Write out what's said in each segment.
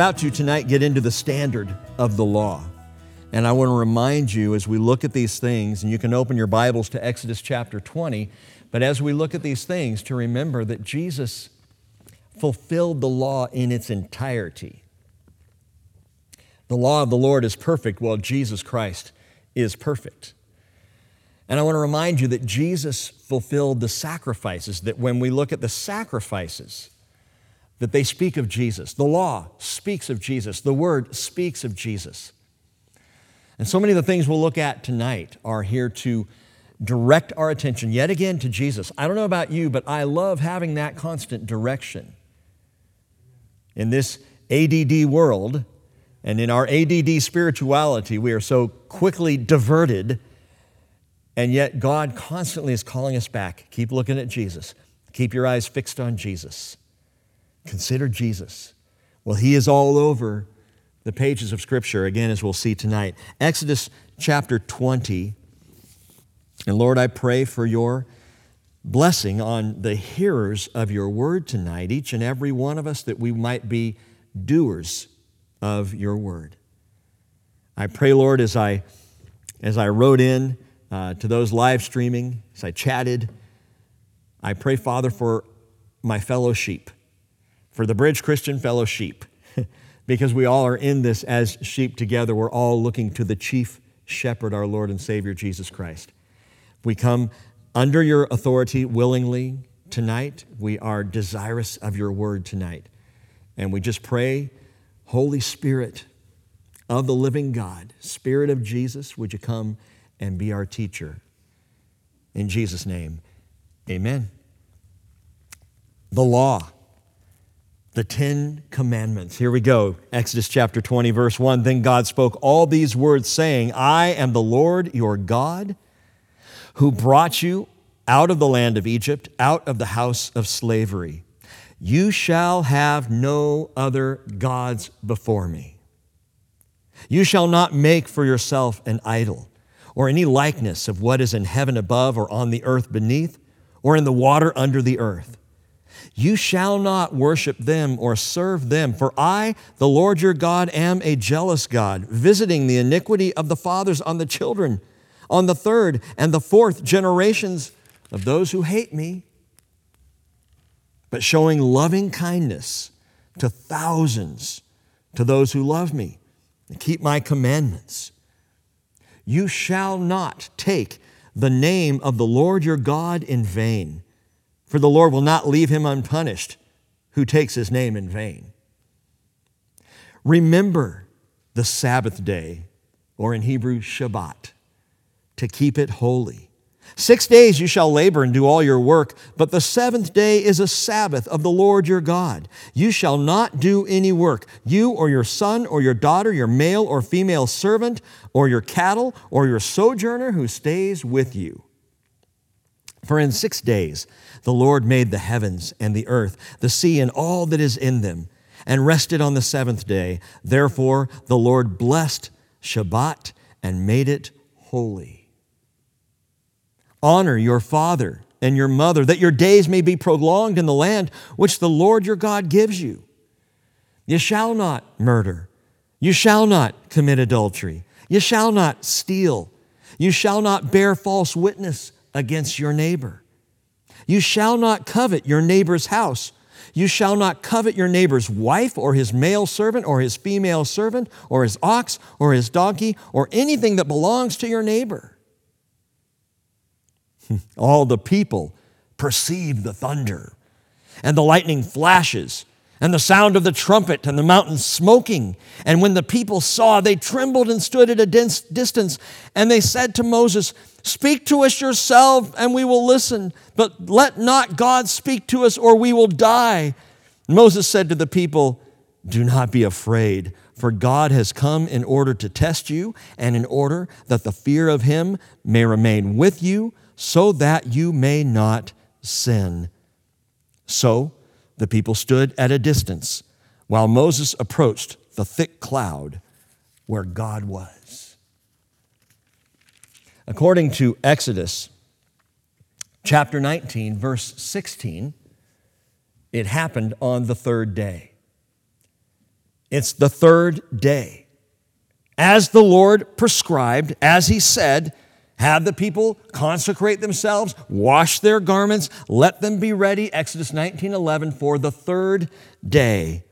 About to tonight get into the standard of the law. And I want to remind you as we look at these things, and you can open your Bibles to Exodus chapter 20, but as we look at these things, to remember that Jesus fulfilled the law in its entirety. The law of the Lord is perfect, while Jesus Christ is perfect. And I want to remind you that Jesus fulfilled the sacrifices, that when we look at the sacrifices, that they speak of Jesus. The law speaks of Jesus. The word speaks of Jesus. And so many of the things we'll look at tonight are here to direct our attention yet again to Jesus. I don't know about you, but I love having that constant direction. In this ADD world and in our ADD spirituality, we are so quickly diverted and yet, God constantly is calling us back. Keep looking at Jesus. Keep your eyes fixed on Jesus. Consider Jesus. Well, He is all over the pages of Scripture, again, as we'll see tonight. Exodus chapter 20. And Lord, I pray for your blessing on the hearers of your word tonight, each and every one of us, that we might be doers of your word. I pray, Lord, as I, as I wrote in, uh, to those live streaming as I chatted. I pray, Father, for my fellow sheep, for the Bridge Christian fellow sheep, because we all are in this as sheep together. We're all looking to the chief shepherd, our Lord and Savior, Jesus Christ. We come under your authority willingly tonight. We are desirous of your word tonight. And we just pray, Holy Spirit of the living God, Spirit of Jesus, would you come? and be our teacher. In Jesus' name, amen. The law, the Ten Commandments. Here we go. Exodus chapter 20, verse 1. Then God spoke all these words, saying, I am the Lord your God who brought you out of the land of Egypt, out of the house of slavery. You shall have no other gods before me. You shall not make for yourself an idol or any likeness of what is in heaven above, or on the earth beneath, or in the water under the earth. You shall not worship them or serve them, for I, the Lord your God, am a jealous God, visiting the iniquity of the fathers on the children, on the third and the fourth generations of those who hate me, but showing loving kindness to thousands to those who love me and keep my commandments. You shall not take the name of the Lord your God in vain, for the Lord will not leave him unpunished who takes his name in vain. Remember the Sabbath day, or in Hebrew, Shabbat, to keep it holy. Six days you shall labor and do all your work, but the seventh day is a Sabbath of the Lord your God. You shall not do any work, you or your son or your daughter, your male or female servant, or your cattle, or your sojourner who stays with you. For in six days the Lord made the heavens and the earth, the sea and all that is in them, and rested on the seventh day. Therefore the Lord blessed Shabbat and made it holy. Honor your father and your mother, that your days may be prolonged in the land which the Lord your God gives you. You shall not murder. You shall not commit adultery. You shall not steal. You shall not bear false witness against your neighbor. You shall not covet your neighbor's house. You shall not covet your neighbor's wife or his male servant or his female servant or his ox or his donkey or anything that belongs to your neighbor. All the people perceived the thunder and the lightning flashes and the sound of the trumpet and the mountain smoking. And when the people saw, they trembled and stood at a distance. And they said to Moses, Speak to us yourself, and we will listen. But let not God speak to us, or we will die. Moses said to the people, Do not be afraid, for God has come in order to test you, and in order that the fear of him may remain with you so that you may not sin. So the people stood at a distance while Moses approached the thick cloud where God was. According to Exodus chapter 19, verse 16, it happened on the third day. It's the third day. As the Lord prescribed, as he said, have the people consecrate themselves, wash their garments, let them be ready, Exodus 19 11, for the third day.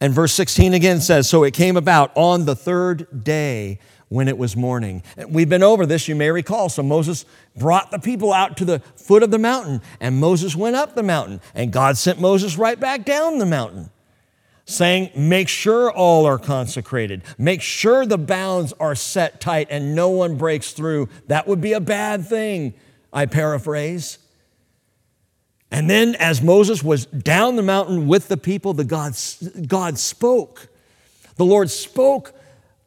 And verse 16 again says, So it came about on the third day when it was morning. We've been over this, you may recall. So Moses brought the people out to the foot of the mountain, and Moses went up the mountain, and God sent Moses right back down the mountain saying, Make sure all are consecrated. Make sure the bounds are set tight and no one breaks through. That would be a bad thing, I paraphrase. And then, as Moses was down the mountain with the people, the God, God spoke. The Lord spoke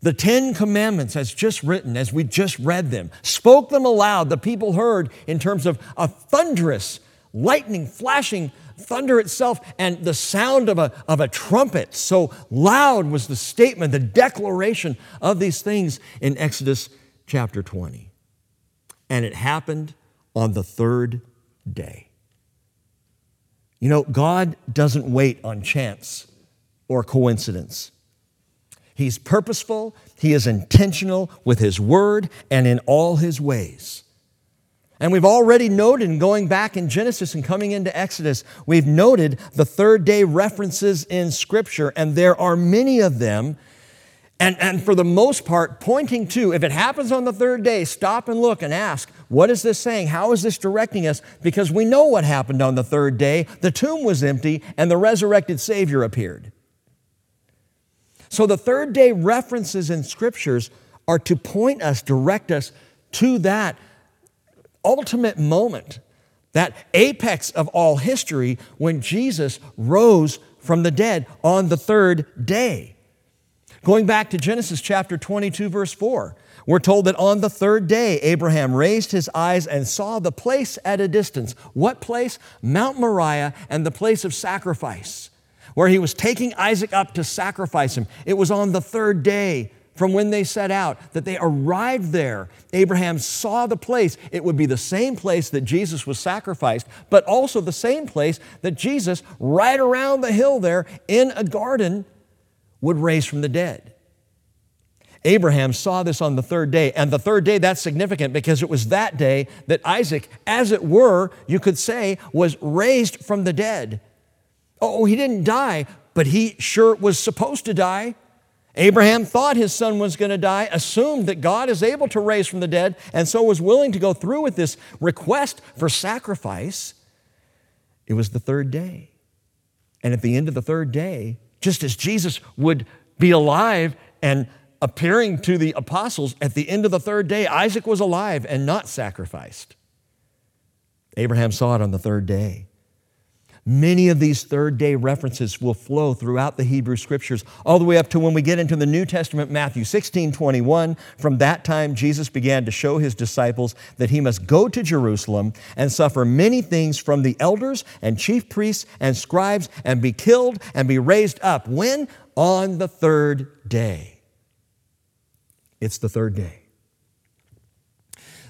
the Ten Commandments as just written, as we just read them, spoke them aloud. The people heard in terms of a thunderous, lightning flashing thunder itself and the sound of a, of a trumpet. So loud was the statement, the declaration of these things in Exodus chapter 20. And it happened on the third day. You know, God doesn't wait on chance or coincidence. He's purposeful, He is intentional with His word and in all His ways. And we've already noted, in going back in Genesis and coming into Exodus, we've noted the third day references in Scripture, and there are many of them. And, and for the most part, pointing to, if it happens on the third day, stop and look and ask, what is this saying? How is this directing us? Because we know what happened on the third day. The tomb was empty, and the resurrected Savior appeared. So the third day references in Scriptures are to point us, direct us to that ultimate moment, that apex of all history when Jesus rose from the dead on the third day. Going back to Genesis chapter 22, verse 4, we're told that on the third day, Abraham raised his eyes and saw the place at a distance. What place? Mount Moriah and the place of sacrifice, where he was taking Isaac up to sacrifice him. It was on the third day from when they set out, that they arrived there. Abraham saw the place. It would be the same place that Jesus was sacrificed, but also the same place that Jesus, right around the hill there in a garden, would raise from the dead. Abraham saw this on the third day. And the third day, that's significant because it was that day that Isaac, as it were, you could say, was raised from the dead. Oh, he didn't die, but he sure was supposed to die. Abraham thought his son was going to die, assumed that God is able to raise from the dead, and so was willing to go through with this request for sacrifice. It was the third day. And at the end of the third day, just as Jesus would be alive and appearing to the apostles, at the end of the third day, Isaac was alive and not sacrificed. Abraham saw it on the third day. Many of these third day references will flow throughout the Hebrew scriptures, all the way up to when we get into the New Testament, Matthew 16 21. From that time, Jesus began to show his disciples that he must go to Jerusalem and suffer many things from the elders and chief priests and scribes and be killed and be raised up. When? On the third day. It's the third day.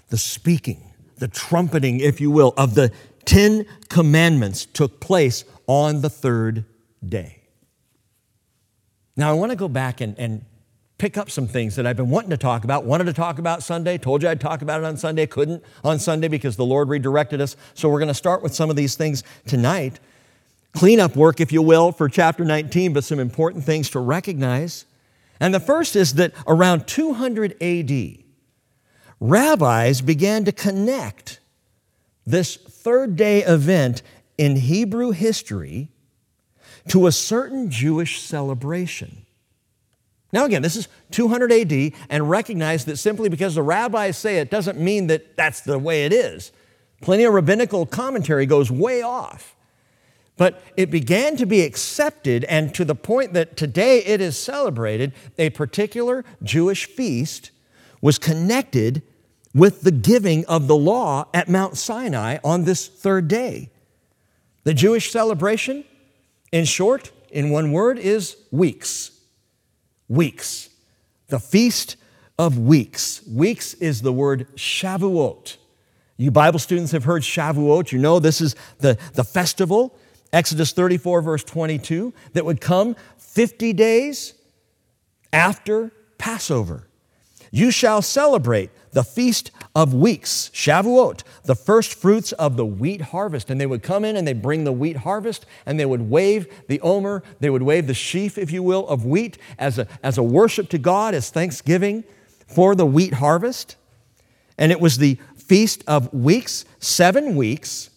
The speaking, the trumpeting, if you will, of the Ten Commandments took place on the third day. Now, I want to go back and, and pick up some things that I've been wanting to talk about. Wanted to talk about Sunday, told you I'd talk about it on Sunday, couldn't on Sunday because the Lord redirected us. So we're going to start with some of these things tonight. Cleanup work, if you will, for chapter 19, but some important things to recognize. And the first is that around 200 AD, rabbis began to connect this third day event in Hebrew history to a certain Jewish celebration. Now, again, this is 200 AD, and recognize that simply because the rabbis say it doesn't mean that that's the way it is. Plenty of rabbinical commentary goes way off. But it began to be accepted, and to the point that today it is celebrated, a particular Jewish feast was connected with the giving of the law at Mount Sinai on this third day. The Jewish celebration, in short, in one word, is weeks. Weeks. The Feast of Weeks. Weeks is the word Shavuot. You Bible students have heard Shavuot. You know this is the, the festival, Exodus 34, verse 22, that would come 50 days after Passover. You shall celebrate the feast of weeks, Shavuot, the first fruits of the wheat harvest. And they would come in and they'd bring the wheat harvest and they would wave the omer, they would wave the sheaf, if you will, of wheat as a, as a worship to God, as thanksgiving for the wheat harvest. And it was the feast of weeks, seven weeks,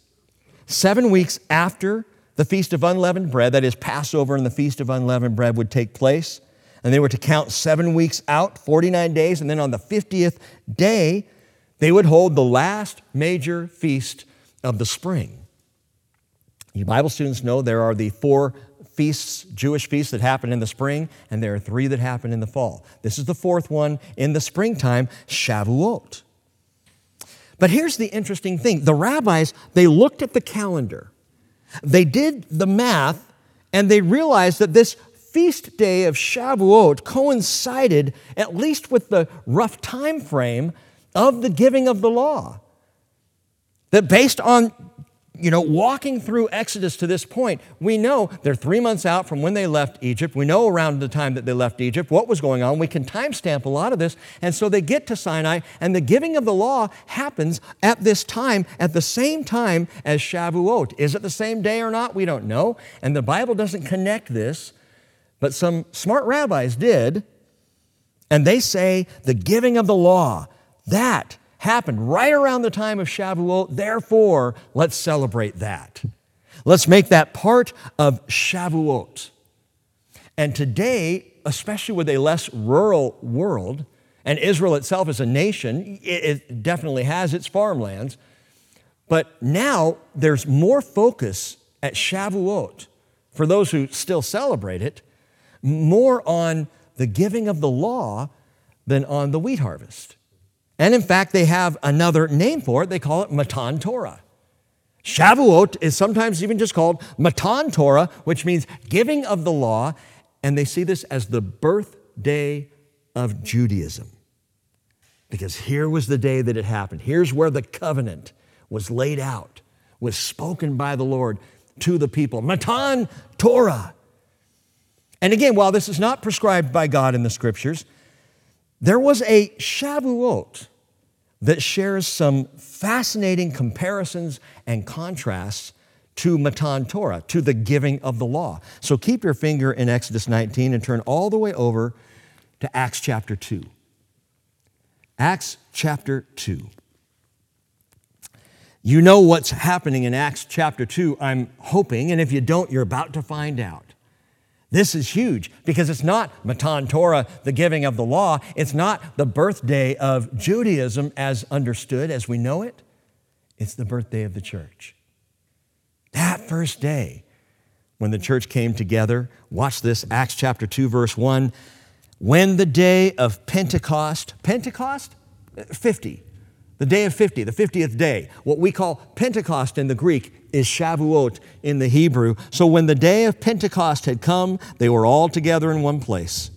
seven weeks after the feast of unleavened bread, that is, Passover and the feast of unleavened bread would take place. And they were to count seven weeks out, 49 days, and then on the 50th day, they would hold the last major feast of the spring. You Bible students know there are the four feasts, Jewish feasts that happen in the spring, and there are three that happen in the fall. This is the fourth one in the springtime, Shavuot. But here's the interesting thing the rabbis, they looked at the calendar, they did the math, and they realized that this feast day of Shavuot coincided at least with the rough time frame of the giving of the law. That based on you know, walking through Exodus to this point, we know they're three months out from when they left Egypt. We know around the time that they left Egypt what was going on. We can timestamp a lot of this. And so they get to Sinai, and the giving of the law happens at this time, at the same time as Shavuot. Is it the same day or not? We don't know. And the Bible doesn't connect this but some smart rabbis did, and they say the giving of the law, that happened right around the time of Shavuot. Therefore, let's celebrate that. Let's make that part of Shavuot. And today, especially with a less rural world, and Israel itself as a nation, it definitely has its farmlands, but now there's more focus at Shavuot for those who still celebrate it more on the giving of the law than on the wheat harvest. And in fact, they have another name for it. They call it Matan Torah. Shavuot is sometimes even just called Matan Torah, which means giving of the law. And they see this as the birthday of Judaism. Because here was the day that it happened. Here's where the covenant was laid out, was spoken by the Lord to the people. Matan Torah. And again, while this is not prescribed by God in the scriptures, there was a Shavuot that shares some fascinating comparisons and contrasts to Matan Torah, to the giving of the law. So keep your finger in Exodus 19 and turn all the way over to Acts chapter 2. Acts chapter 2. You know what's happening in Acts chapter 2, I'm hoping, and if you don't, you're about to find out. This is huge because it's not Matan Torah, the giving of the law. It's not the birthday of Judaism as understood, as we know it. It's the birthday of the church. That first day when the church came together, watch this Acts chapter 2, verse 1. When the day of Pentecost, Pentecost? Uh, 50. The day of 50, the 50th day. What we call Pentecost in the Greek is Shavuot in the Hebrew. So when the day of Pentecost had come, they were all together in one place.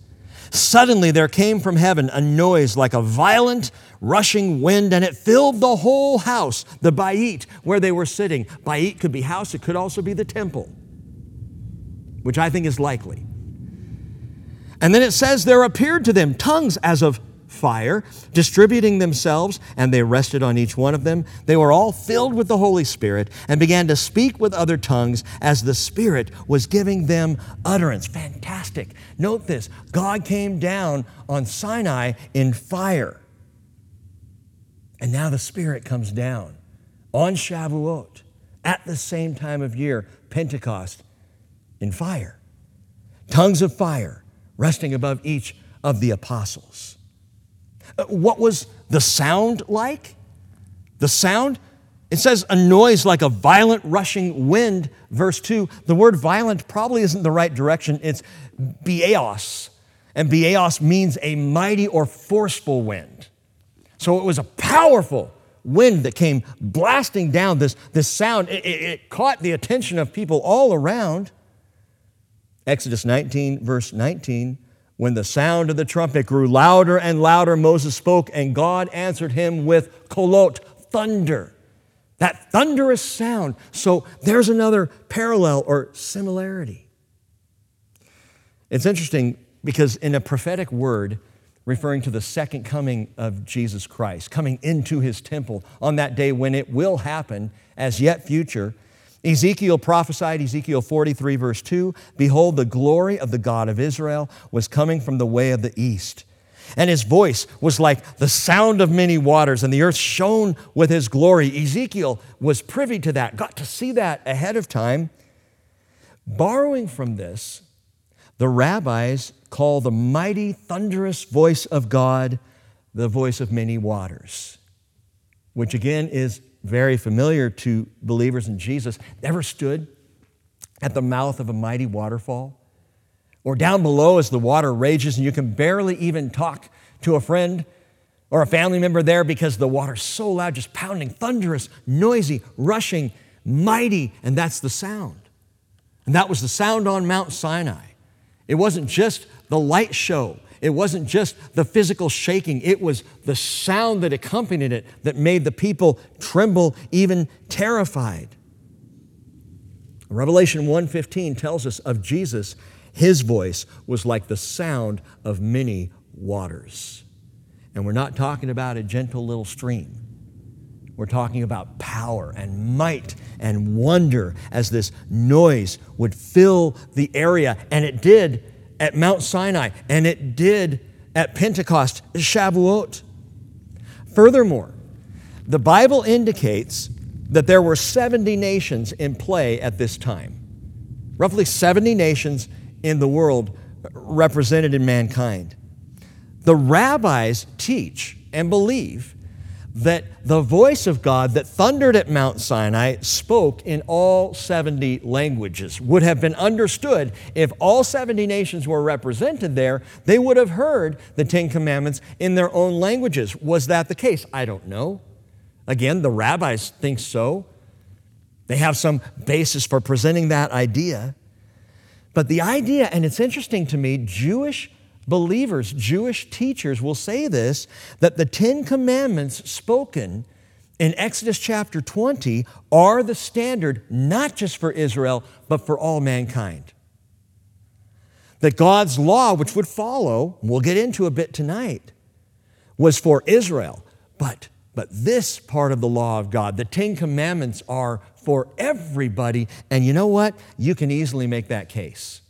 Suddenly there came from heaven a noise like a violent rushing wind, and it filled the whole house, the Bayit, where they were sitting. Bayit could be house, it could also be the temple, which I think is likely. And then it says, There appeared to them tongues as of fire, distributing themselves, and they rested on each one of them. They were all filled with the Holy Spirit and began to speak with other tongues as the Spirit was giving them utterance. Fantastic. Note this God came down on Sinai in fire. And now the Spirit comes down on Shavuot at the same time of year, Pentecost, in fire. Tongues of fire resting above each of the apostles. Uh, what was the sound like? The sound, it says a noise like a violent rushing wind, verse 2. The word violent probably isn't the right direction. It's biaios. And biaios means a mighty or forceful wind. So it was a powerful wind that came blasting down this, this sound. It, it, it caught the attention of people all around. Exodus 19, verse 19 when the sound of the trumpet grew louder and louder, Moses spoke, and God answered him with kolot, thunder. That thunderous sound. So there's another parallel or similarity. It's interesting because in a prophetic word, referring to the second coming of Jesus Christ, coming into his temple on that day when it will happen as yet future. Ezekiel prophesied, Ezekiel 43, verse 2 Behold, the glory of the God of Israel was coming from the way of the east. And his voice was like the sound of many waters, and the earth shone with his glory. Ezekiel was privy to that, got to see that ahead of time. Borrowing from this, the rabbis call the mighty, thunderous voice of God the voice of many waters, which again is very familiar to believers in Jesus. Ever stood at the mouth of a mighty waterfall? Or down below as the water rages and you can barely even talk to a friend or a family member there because the water's so loud, just pounding, thunderous, noisy, rushing, mighty, and that's the sound. And that was the sound on Mount Sinai. It wasn't just the light show. It wasn't just the physical shaking, it was the sound that accompanied it that made the people tremble, even terrified. Revelation 1:15 tells us of Jesus, his voice was like the sound of many waters. And we're not talking about a gentle little stream. We're talking about power and might and wonder as this noise would fill the area. And it did at Mount Sinai, and it did at Pentecost, Shavuot. Furthermore, the Bible indicates that there were 70 nations in play at this time. Roughly 70 nations in the world represented in mankind. The rabbis teach and believe that the voice of God that thundered at Mount Sinai spoke in all 70 languages, would have been understood if all 70 nations were represented there, they would have heard the Ten Commandments in their own languages. Was that the case? I don't know. Again, the rabbis think so. They have some basis for presenting that idea. But the idea, and it's interesting to me, Jewish believers, Jewish teachers will say this that the Ten Commandments spoken in Exodus chapter 20 are the standard not just for Israel, but for all mankind. That God's law, which would follow, we'll get into a bit tonight, was for Israel. But, but this part of the law of God, the Ten Commandments, are for everybody. And you know what? You can easily make that case.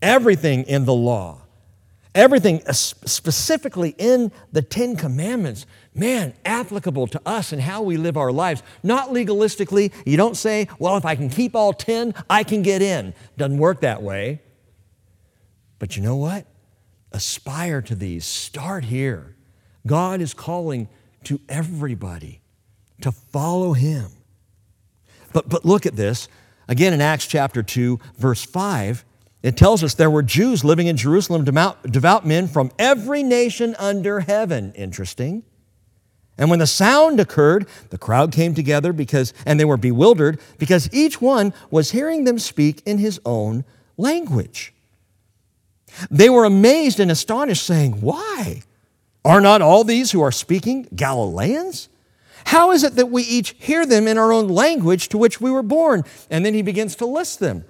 Everything in the law, everything uh, specifically in the Ten Commandments, man, applicable to us and how we live our lives. Not legalistically. You don't say, well, if I can keep all 10, I can get in. Doesn't work that way. But you know what? Aspire to these. Start here. God is calling to everybody to follow Him. But, but look at this. Again, in Acts chapter 2, verse 5, it tells us there were Jews living in Jerusalem, devout men from every nation under heaven. Interesting. And when the sound occurred, the crowd came together because, and they were bewildered because each one was hearing them speak in his own language. They were amazed and astonished, saying, Why? Are not all these who are speaking Galileans? How is it that we each hear them in our own language to which we were born? And then he begins to list them.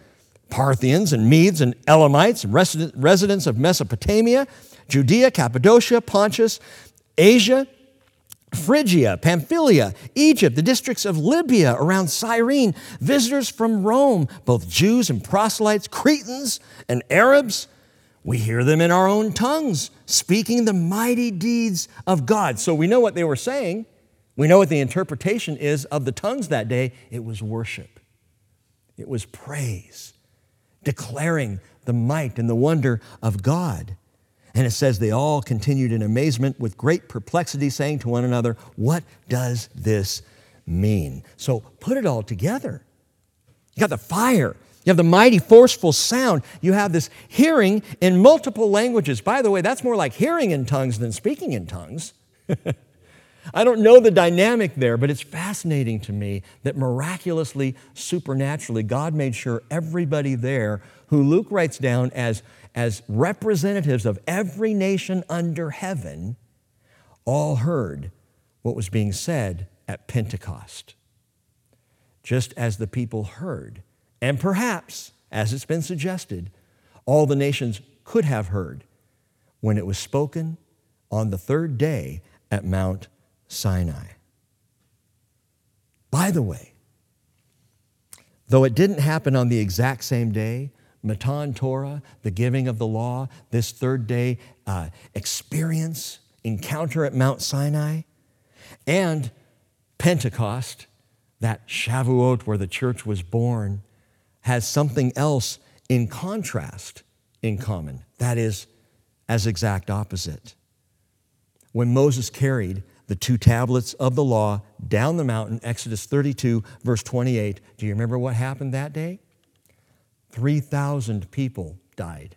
Parthians and Medes and Elamites, residents of Mesopotamia, Judea, Cappadocia, Pontus, Asia, Phrygia, Pamphylia, Egypt, the districts of Libya around Cyrene, visitors from Rome, both Jews and proselytes, Cretans and Arabs. We hear them in our own tongues, speaking the mighty deeds of God. So we know what they were saying. We know what the interpretation is of the tongues that day. It was worship, it was praise declaring the might and the wonder of God. And it says they all continued in amazement with great perplexity, saying to one another, What does this mean? So put it all together. You got the fire, you have the mighty, forceful sound, you have this hearing in multiple languages. By the way, that's more like hearing in tongues than speaking in tongues. I don't know the dynamic there, but it's fascinating to me that miraculously, supernaturally, God made sure everybody there, who Luke writes down as, as representatives of every nation under heaven, all heard what was being said at Pentecost. Just as the people heard, and perhaps, as it's been suggested, all the nations could have heard when it was spoken on the third day at Mount Sinai. By the way, though it didn't happen on the exact same day, Matan Torah, the giving of the law, this third day uh, experience, encounter at Mount Sinai, and Pentecost, that Shavuot where the church was born, has something else in contrast in common. That is, as exact opposite. When Moses carried the two tablets of the law down the mountain, Exodus 32, verse 28, do you remember what happened that day? 3,000 people died.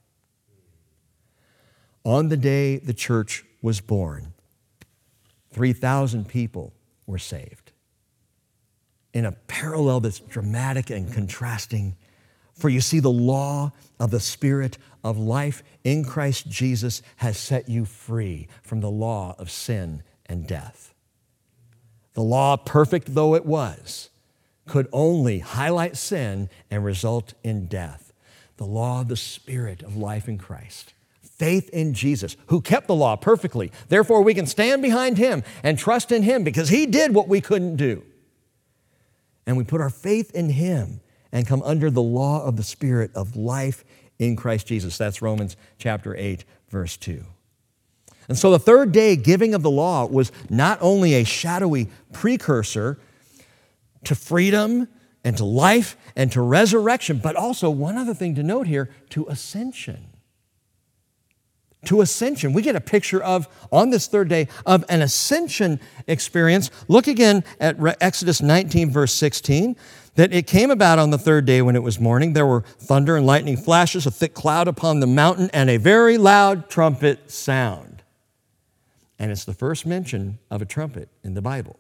On the day the church was born, 3,000 people were saved. In a parallel that's dramatic and contrasting, for you see, the law of the Spirit of life in Christ Jesus has set you free from the law of sin and death. The law, perfect though it was, could only highlight sin and result in death. The law of the Spirit of life in Christ faith in Jesus, who kept the law perfectly. Therefore, we can stand behind him and trust in him because he did what we couldn't do. And we put our faith in him and come under the law of the Spirit of life in Christ Jesus. That's Romans chapter 8, verse 2. And so the third day giving of the law was not only a shadowy precursor to freedom and to life and to resurrection, but also one other thing to note here to ascension to ascension. We get a picture of, on this third day, of an ascension experience. Look again at Exodus 19, verse 16. That it came about on the third day when it was morning. There were thunder and lightning flashes, a thick cloud upon the mountain, and a very loud trumpet sound. And it's the first mention of a trumpet in the Bible.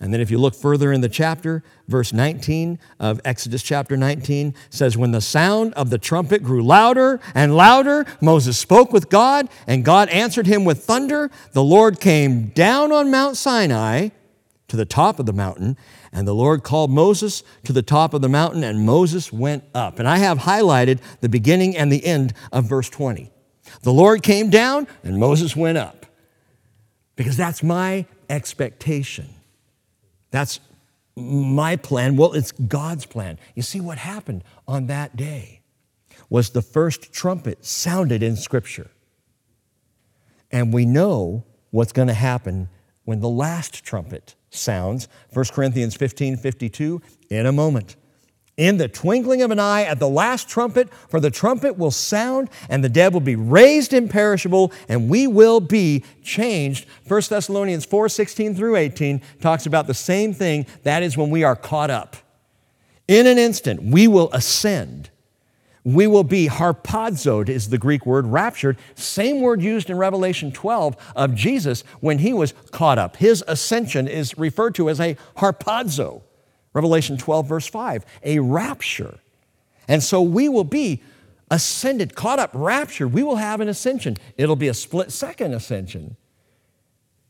And then if you look further in the chapter, verse 19 of Exodus chapter 19 says, When the sound of the trumpet grew louder and louder, Moses spoke with God, and God answered him with thunder. The Lord came down on Mount Sinai to the top of the mountain, and the Lord called Moses to the top of the mountain, and Moses went up. And I have highlighted the beginning and the end of verse 20. The Lord came down, and Moses went up. Because that's my expectation. That's my plan. Well, it's God's plan. You see, what happened on that day was the first trumpet sounded in Scripture. And we know what's going to happen when the last trumpet sounds. 1 Corinthians 15 52, in a moment in the twinkling of an eye at the last trumpet, for the trumpet will sound, and the dead will be raised imperishable, and we will be changed. 1 Thessalonians 4 16 through 18 talks about the same thing. That is when we are caught up. In an instant, we will ascend. We will be harpazoed, is the Greek word, raptured. Same word used in Revelation 12 of Jesus when he was caught up. His ascension is referred to as a harpazo. Revelation 12, verse 5, a rapture. And so we will be ascended, caught up, raptured. We will have an ascension. It'll be a split second ascension.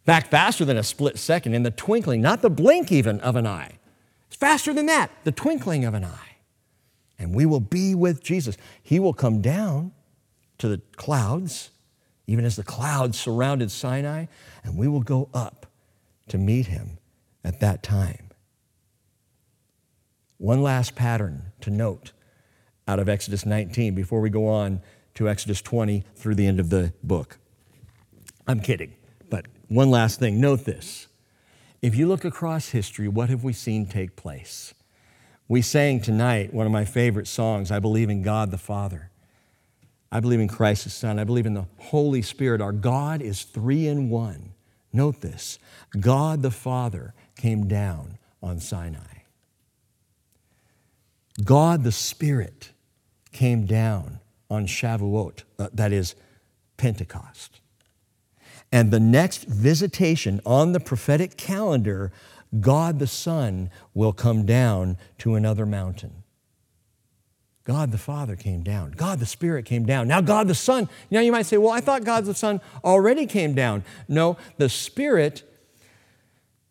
Back faster than a split second, in the twinkling, not the blink even of an eye. It's faster than that, the twinkling of an eye. And we will be with Jesus. He will come down to the clouds, even as the clouds surrounded Sinai, and we will go up to meet him at that time. One last pattern to note out of Exodus 19 before we go on to Exodus 20 through the end of the book. I'm kidding, but one last thing. Note this. If you look across history, what have we seen take place? We sang tonight one of my favorite songs, I Believe in God the Father. I believe in Christ the Son. I believe in the Holy Spirit. Our God is three in one. Note this God the Father came down on Sinai. God the Spirit came down on Shavuot, uh, that is Pentecost. And the next visitation on the prophetic calendar, God the Son will come down to another mountain. God the Father came down. God the Spirit came down. Now, God the Son. Now, you might say, well, I thought God the Son already came down. No, the Spirit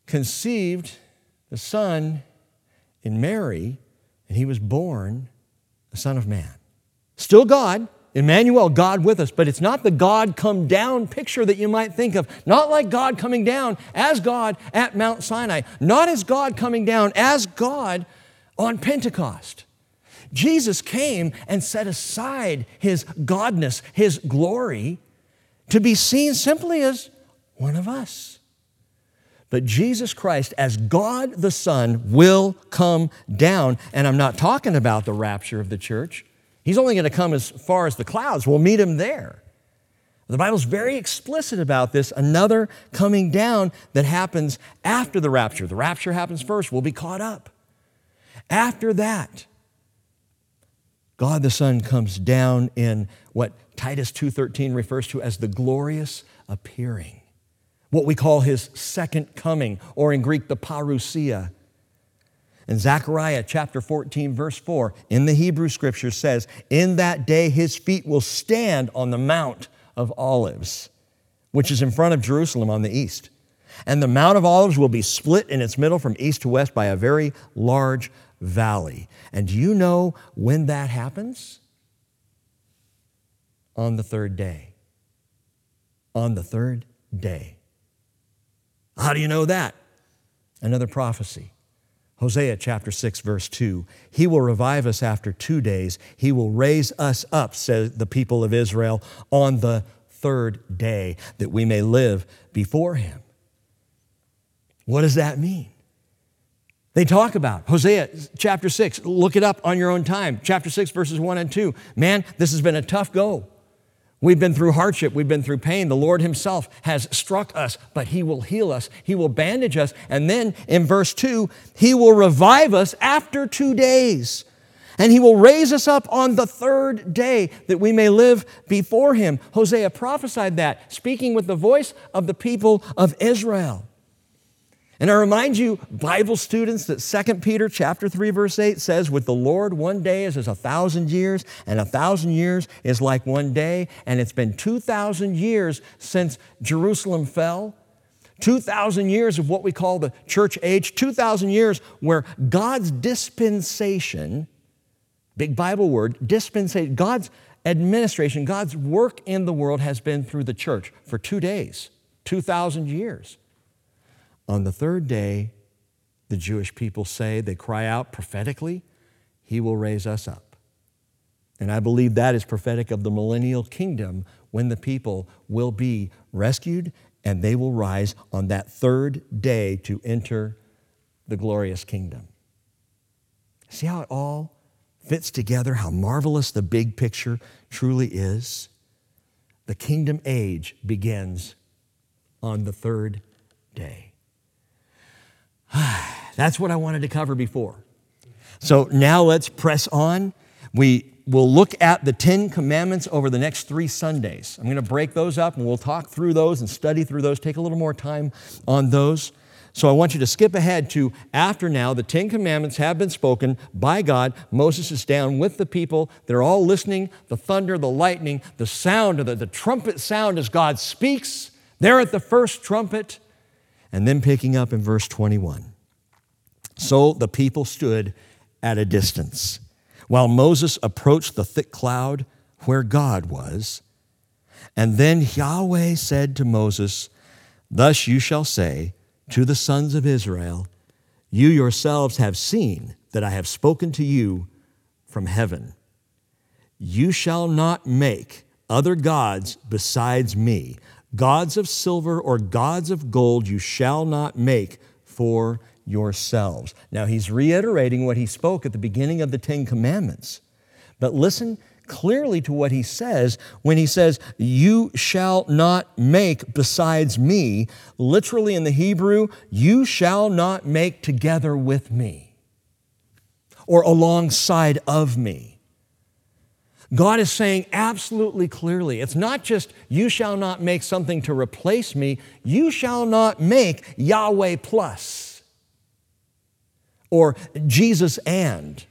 conceived the Son in Mary and he was born a son of man. Still God, Emmanuel, God with us, but it's not the God come down picture that you might think of. Not like God coming down as God at Mount Sinai, not as God coming down as God on Pentecost. Jesus came and set aside his godness, his glory, to be seen simply as one of us. But Jesus Christ, as God the Son, will come down. And I'm not talking about the rapture of the church. He's only going to come as far as the clouds. We'll meet him there. The Bible's very explicit about this. Another coming down that happens after the rapture. The rapture happens first, we'll be caught up. After that, God the Son comes down in what Titus 2:13 refers to as the glorious appearing what we call his second coming, or in Greek, the parousia. And Zechariah chapter 14, verse 4, in the Hebrew scripture says, In that day his feet will stand on the Mount of Olives, which is in front of Jerusalem on the east. And the Mount of Olives will be split in its middle from east to west by a very large valley. And do you know when that happens? On the third day. On the third day. How do you know that? Another prophecy. Hosea chapter 6, verse 2. He will revive us after two days. He will raise us up, says the people of Israel, on the third day, that we may live before him. What does that mean? They talk about Hosea chapter 6. Look it up on your own time. Chapter 6, verses 1 and 2. Man, this has been a tough go. We've been through hardship, we've been through pain. The Lord Himself has struck us, but He will heal us, He will bandage us. And then in verse 2, He will revive us after two days. And He will raise us up on the third day that we may live before Him. Hosea prophesied that, speaking with the voice of the people of Israel. And I remind you, Bible students, that 2 Peter chapter 3, verse 8 says, With the Lord, one day is as a thousand years, and a thousand years is like one day. And it's been 2,000 years since Jerusalem fell. 2,000 years of what we call the church age, 2,000 years where God's dispensation, big Bible word, dispensation, God's administration, God's work in the world has been through the church for two days, 2,000 years. On the third day, the Jewish people say, they cry out prophetically, He will raise us up. And I believe that is prophetic of the millennial kingdom when the people will be rescued and they will rise on that third day to enter the glorious kingdom. See how it all fits together, how marvelous the big picture truly is? The kingdom age begins on the third day. That's what I wanted to cover before. So now let's press on. We will look at the Ten Commandments over the next three Sundays. I'm going to break those up and we'll talk through those and study through those, take a little more time on those. So I want you to skip ahead to after now, the Ten Commandments have been spoken by God. Moses is down with the people. They're all listening. The thunder, the lightning, the sound, the, the trumpet sound as God speaks. They're at the first trumpet. And then picking up in verse 21. So the people stood at a distance while Moses approached the thick cloud where God was. And then Yahweh said to Moses, Thus you shall say to the sons of Israel, You yourselves have seen that I have spoken to you from heaven. You shall not make other gods besides me. Gods of silver or gods of gold you shall not make for yourselves. Now, he's reiterating what he spoke at the beginning of the Ten Commandments. But listen clearly to what he says when he says, You shall not make besides me. Literally in the Hebrew, you shall not make together with me or alongside of me. God is saying absolutely clearly it's not just you shall not make something to replace me, you shall not make Yahweh plus or Jesus and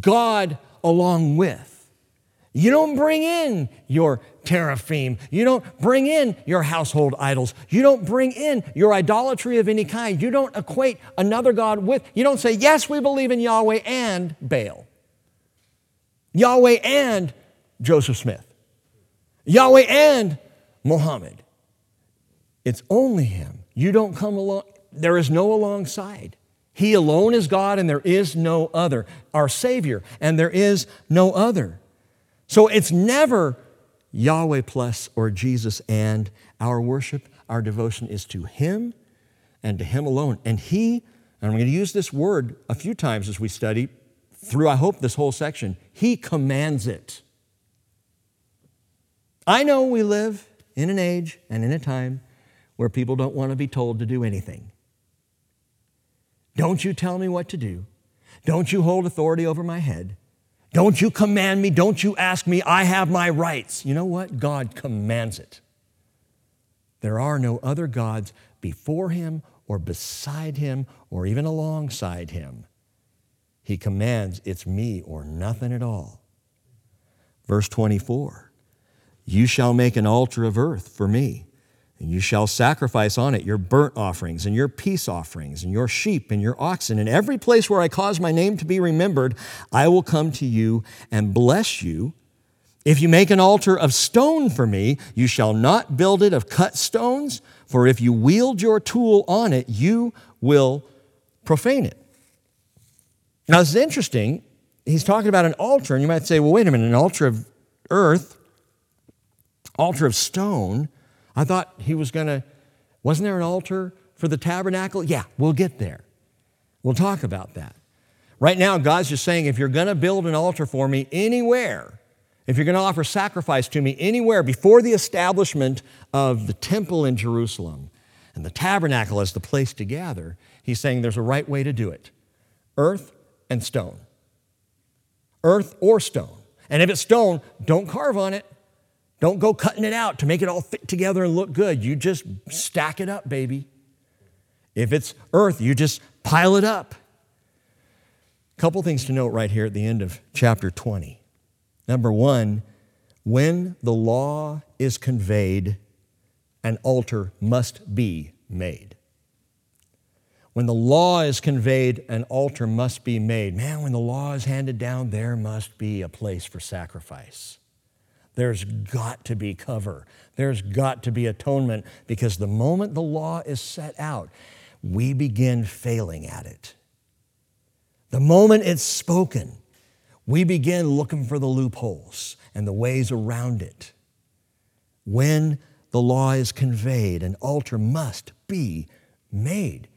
God along with. You don't bring in your teraphim. You don't bring in your household idols. You don't bring in your idolatry of any kind. You don't equate another God with, you don't say, yes, we believe in Yahweh and Baal. Yahweh and Joseph Smith, Yahweh and Mohammed. It's only Him. You don't come along, there is no alongside. He alone is God and there is no other. Our Savior, and there is no other. So it's never Yahweh plus or Jesus and our worship, our devotion is to Him and to Him alone. And He, and I'm going to use this word a few times as we study through, I hope, this whole section, He commands it. I know we live in an age and in a time where people don't want to be told to do anything. Don't you tell me what to do. Don't you hold authority over my head. Don't you command me. Don't you ask me. I have my rights. You know what? God commands it. There are no other gods before him or beside him or even alongside him. He commands, it's me or nothing at all. Verse 24 You shall make an altar of earth for me and you shall sacrifice on it your burnt offerings and your peace offerings and your sheep and your oxen. In every place where I cause my name to be remembered, I will come to you and bless you. If you make an altar of stone for me, you shall not build it of cut stones, for if you wield your tool on it, you will profane it. Now, this is interesting. He's talking about an altar, and you might say, well, wait a minute, an altar of earth, altar of stone. I thought he was going to, wasn't there an altar for the tabernacle? Yeah, we'll get there. We'll talk about that. Right now, God's just saying if you're going to build an altar for me anywhere, if you're going to offer sacrifice to me anywhere before the establishment of the temple in Jerusalem and the tabernacle as the place to gather, he's saying there's a right way to do it earth and stone. Earth or stone. And if it's stone, don't carve on it. Don't go cutting it out to make it all fit together and look good. You just stack it up, baby. If it's earth, you just pile it up. A couple things to note right here at the end of chapter 20. Number one, when the law is conveyed, an altar must be made. When the law is conveyed, an altar must be made. Man, when the law is handed down, there must be a place for sacrifice. There's got to be cover. There's got to be atonement because the moment the law is set out, we begin failing at it. The moment it's spoken, we begin looking for the loopholes and the ways around it. When the law is conveyed, an altar must be made.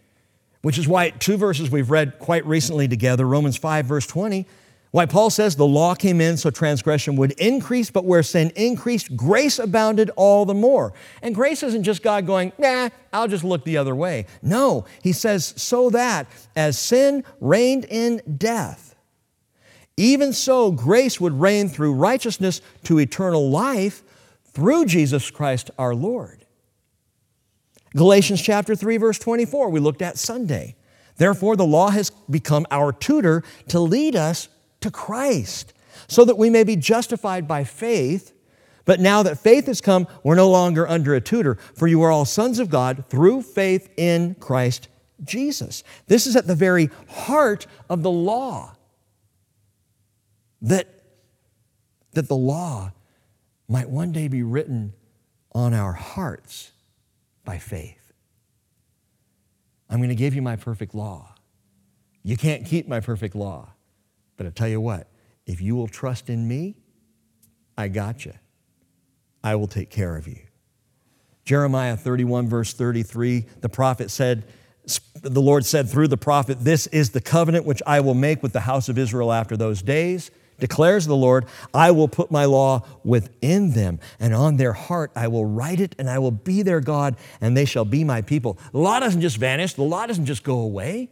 Which is why two verses we've read quite recently together, Romans 5, verse 20, why Paul says the law came in so transgression would increase, but where sin increased, grace abounded all the more. And grace isn't just God going, nah, I'll just look the other way. No, he says, so that as sin reigned in death, even so grace would reign through righteousness to eternal life through Jesus Christ our Lord. Galatians chapter 3, verse 24, we looked at Sunday. Therefore, the law has become our tutor to lead us to Christ so that we may be justified by faith. But now that faith has come, we're no longer under a tutor, for you are all sons of God through faith in Christ Jesus. This is at the very heart of the law. That, that the law might one day be written on our hearts by faith. I'm going to give you my perfect law. You can't keep my perfect law. But I tell you what, if you will trust in me, I got you. I will take care of you. Jeremiah 31, verse 33, the prophet said, the Lord said through the prophet, This is the covenant which I will make with the house of Israel after those days, declares the Lord. I will put my law within them, and on their heart I will write it, and I will be their God, and they shall be my people. The law doesn't just vanish, the law doesn't just go away.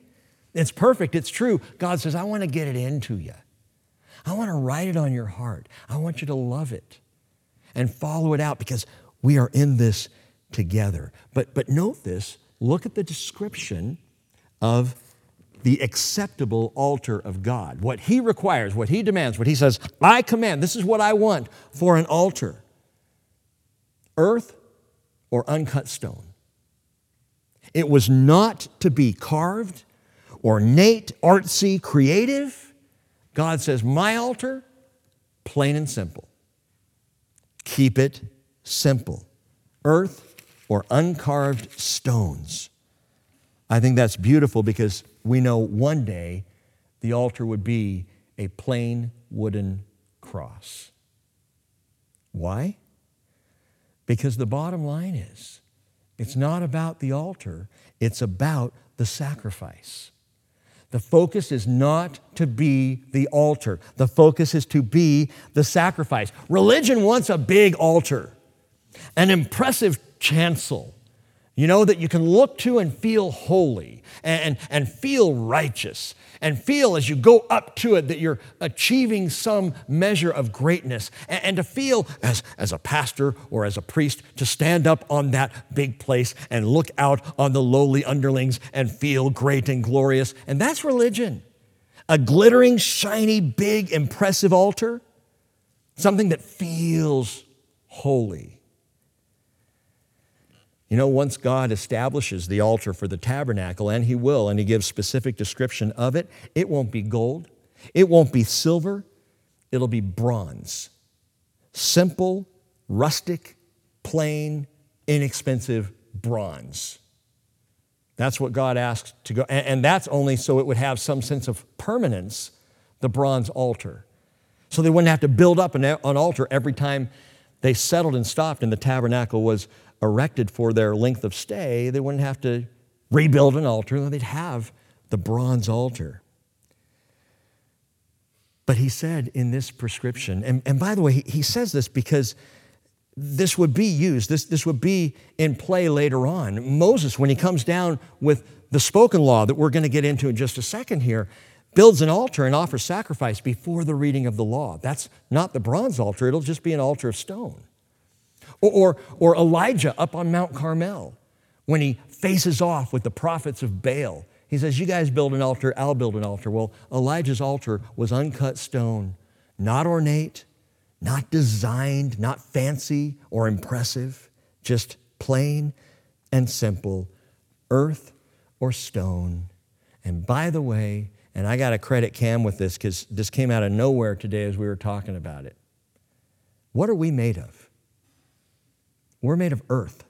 It's perfect, it's true. God says, I want to get it into you. I want to write it on your heart. I want you to love it and follow it out because we are in this together. But, but note this look at the description of the acceptable altar of God. What He requires, what He demands, what He says, I command, this is what I want for an altar earth or uncut stone. It was not to be carved, ornate, artsy, creative. God says, My altar, plain and simple. Keep it simple. Earth or uncarved stones. I think that's beautiful because we know one day the altar would be a plain wooden cross. Why? Because the bottom line is it's not about the altar, it's about the sacrifice. The focus is not to be the altar. The focus is to be the sacrifice. Religion wants a big altar, an impressive chancel, you know, that you can look to and feel holy and, and feel righteous and feel as you go up to it that you're achieving some measure of greatness. And, and to feel as, as a pastor or as a priest to stand up on that big place and look out on the lowly underlings and feel great and glorious. And that's religion. A glittering, shiny, big, impressive altar, something that feels holy. You know, once God establishes the altar for the tabernacle, and He will, and He gives specific description of it, it won't be gold, it won't be silver, it'll be bronze. Simple, rustic, plain, inexpensive bronze. That's what God asked to go, and that's only so it would have some sense of permanence, the bronze altar. So they wouldn't have to build up an, altar every time they settled and stopped and the tabernacle was erected for their length of stay, they wouldn't have to rebuild an altar, they'd have the bronze altar. But he said in this prescription, and, and by the way, he, he says this because this would be used, this, this would be in play later on. Moses, when he comes down with the spoken law that we're going to get into in just a second here, builds an altar and offers sacrifice before the reading of the law. That's not the bronze altar, it'll just be an altar of stone. Or, or, or Elijah up on Mount Carmel when he faces off with the prophets of Baal. He says, You guys build an altar, I'll build an altar. Well, Elijah's altar was uncut stone, not ornate, not designed, not fancy or impressive, just plain and simple earth or stone. And by the way, and I got to credit Cam with this because this came out of nowhere today as we were talking about it. What are we made of? We're made of earth.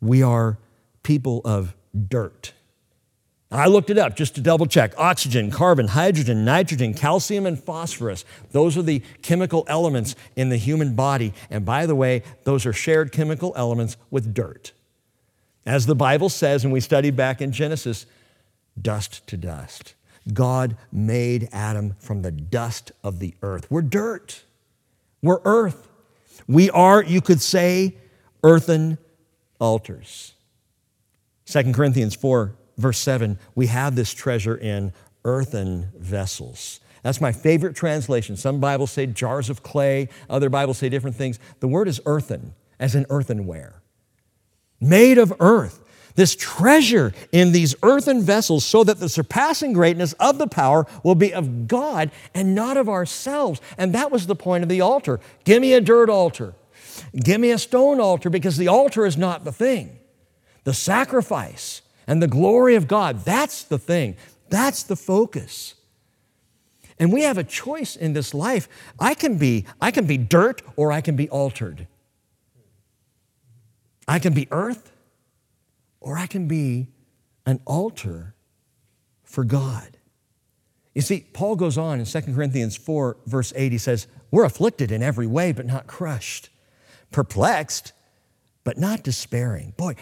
We are people of dirt. I looked it up just to double check. Oxygen, carbon, hydrogen, nitrogen, calcium, and phosphorus. Those are the chemical elements in the human body. And by the way, those are shared chemical elements with dirt. As the Bible says, and we studied back in Genesis, dust to dust. God made Adam from the dust of the earth. We're dirt. We're earth. We are, you could say, earthen altars. 2 Corinthians 4, verse 7, we have this treasure in earthen vessels. That's my favorite translation. Some Bibles say jars of clay, other Bibles say different things. The word is earthen, as in earthenware. Made of earth. This treasure in these earthen vessels, so that the surpassing greatness of the power will be of God and not of ourselves. And that was the point of the altar. Give me a dirt altar. Give me a stone altar because the altar is not the thing. The sacrifice and the glory of God, that's the thing. That's the focus. And we have a choice in this life. I can be I can be dirt or I can be altered. I can be earth or I can be an altar for God. You see, Paul goes on in 2 Corinthians 4, verse 8, he says, We're afflicted in every way, but not crushed perplexed, but not despairing. Boy,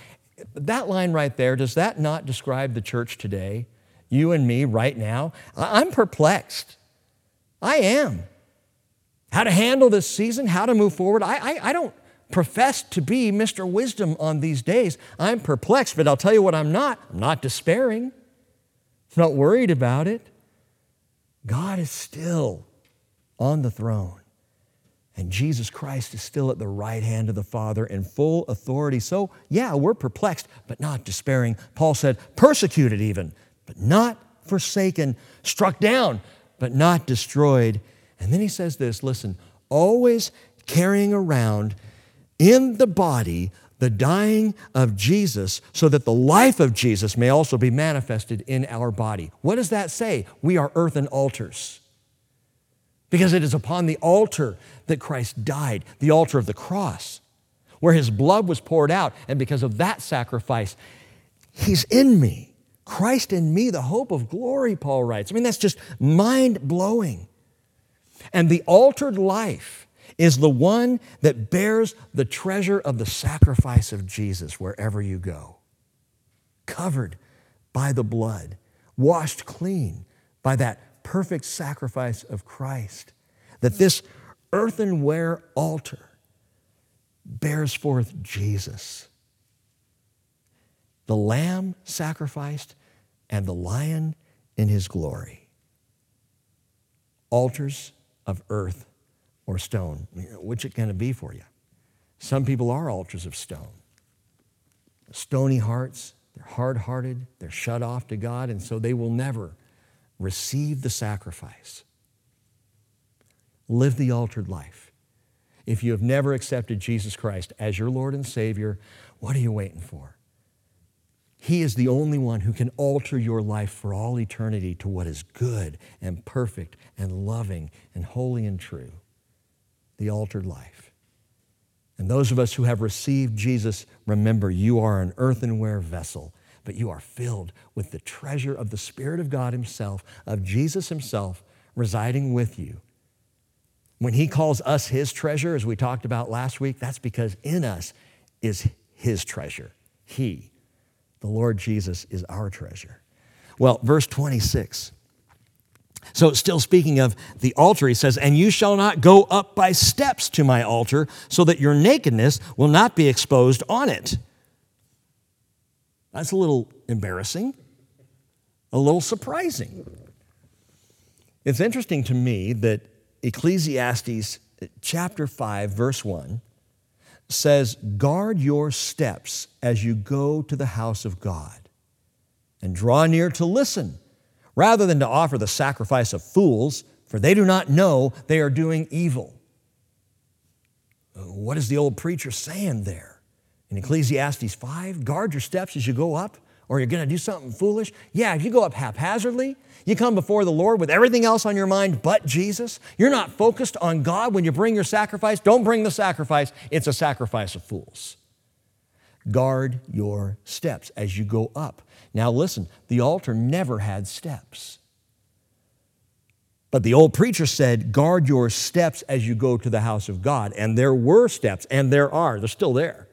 that line right there, does that not describe the church today? You and me right now? I'm perplexed. I am. How to handle this season, how to move forward. I, I, I don't profess to be Mr. Wisdom on these days. I'm perplexed, but I'll tell you what I'm not. I'm not despairing. I'm not worried about it. God is still on the throne. And Jesus Christ is still at the right hand of the Father in full authority. So, yeah, we're perplexed, but not despairing. Paul said, persecuted even, but not forsaken, struck down, but not destroyed. And then he says this listen, always carrying around in the body the dying of Jesus so that the life of Jesus may also be manifested in our body. What does that say? We are earthen altars. Because it is upon the altar that Christ died, the altar of the cross, where his blood was poured out. And because of that sacrifice, he's in me. Christ in me, the hope of glory, Paul writes. I mean, that's just mind blowing. And the altered life is the one that bears the treasure of the sacrifice of Jesus wherever you go. Covered by the blood, washed clean by that perfect sacrifice of Christ. That this earthenware altar bears forth Jesus. The lamb sacrificed and the lion in his glory. Altars of earth or stone. Which it going to be for you? Some people are altars of stone. Stony hearts, they're hard hearted, they're shut off to God, and so they will never receive the sacrifice. Live the altered life. If you have never accepted Jesus Christ as your Lord and Savior, what are you waiting for? He is the only one who can alter your life for all eternity to what is good and perfect and loving and holy and true. The altered life. And those of us who have received Jesus, remember you are an earthenware vessel, but you are filled with the treasure of the Spirit of God Himself, of Jesus Himself residing with you. When He calls us His treasure, as we talked about last week, that's because in us is His treasure. He the Lord Jesus is our treasure. Well, verse 26. So, still speaking of the altar, he says, And you shall not go up by steps to my altar, so that your nakedness will not be exposed on it. That's a little embarrassing, a little surprising. It's interesting to me that Ecclesiastes chapter 5, verse 1 says, Guard your steps as you go to the house of God, and draw near to listen, rather than to offer the sacrifice of fools, for they do not know they are doing evil. What is the old preacher saying there? In Ecclesiastes 5, guard your steps as you go up, or you're going to do something foolish. Yeah, if you go up haphazardly, you come before the Lord with everything else on your mind but Jesus. You're not focused on God when you bring your sacrifice. Don't bring the sacrifice, it's a sacrifice of fools. Guard your steps as you go up. Now, listen, the altar never had steps. But the old preacher said, Guard your steps as you go to the house of God. And there were steps, and there are, they're still there.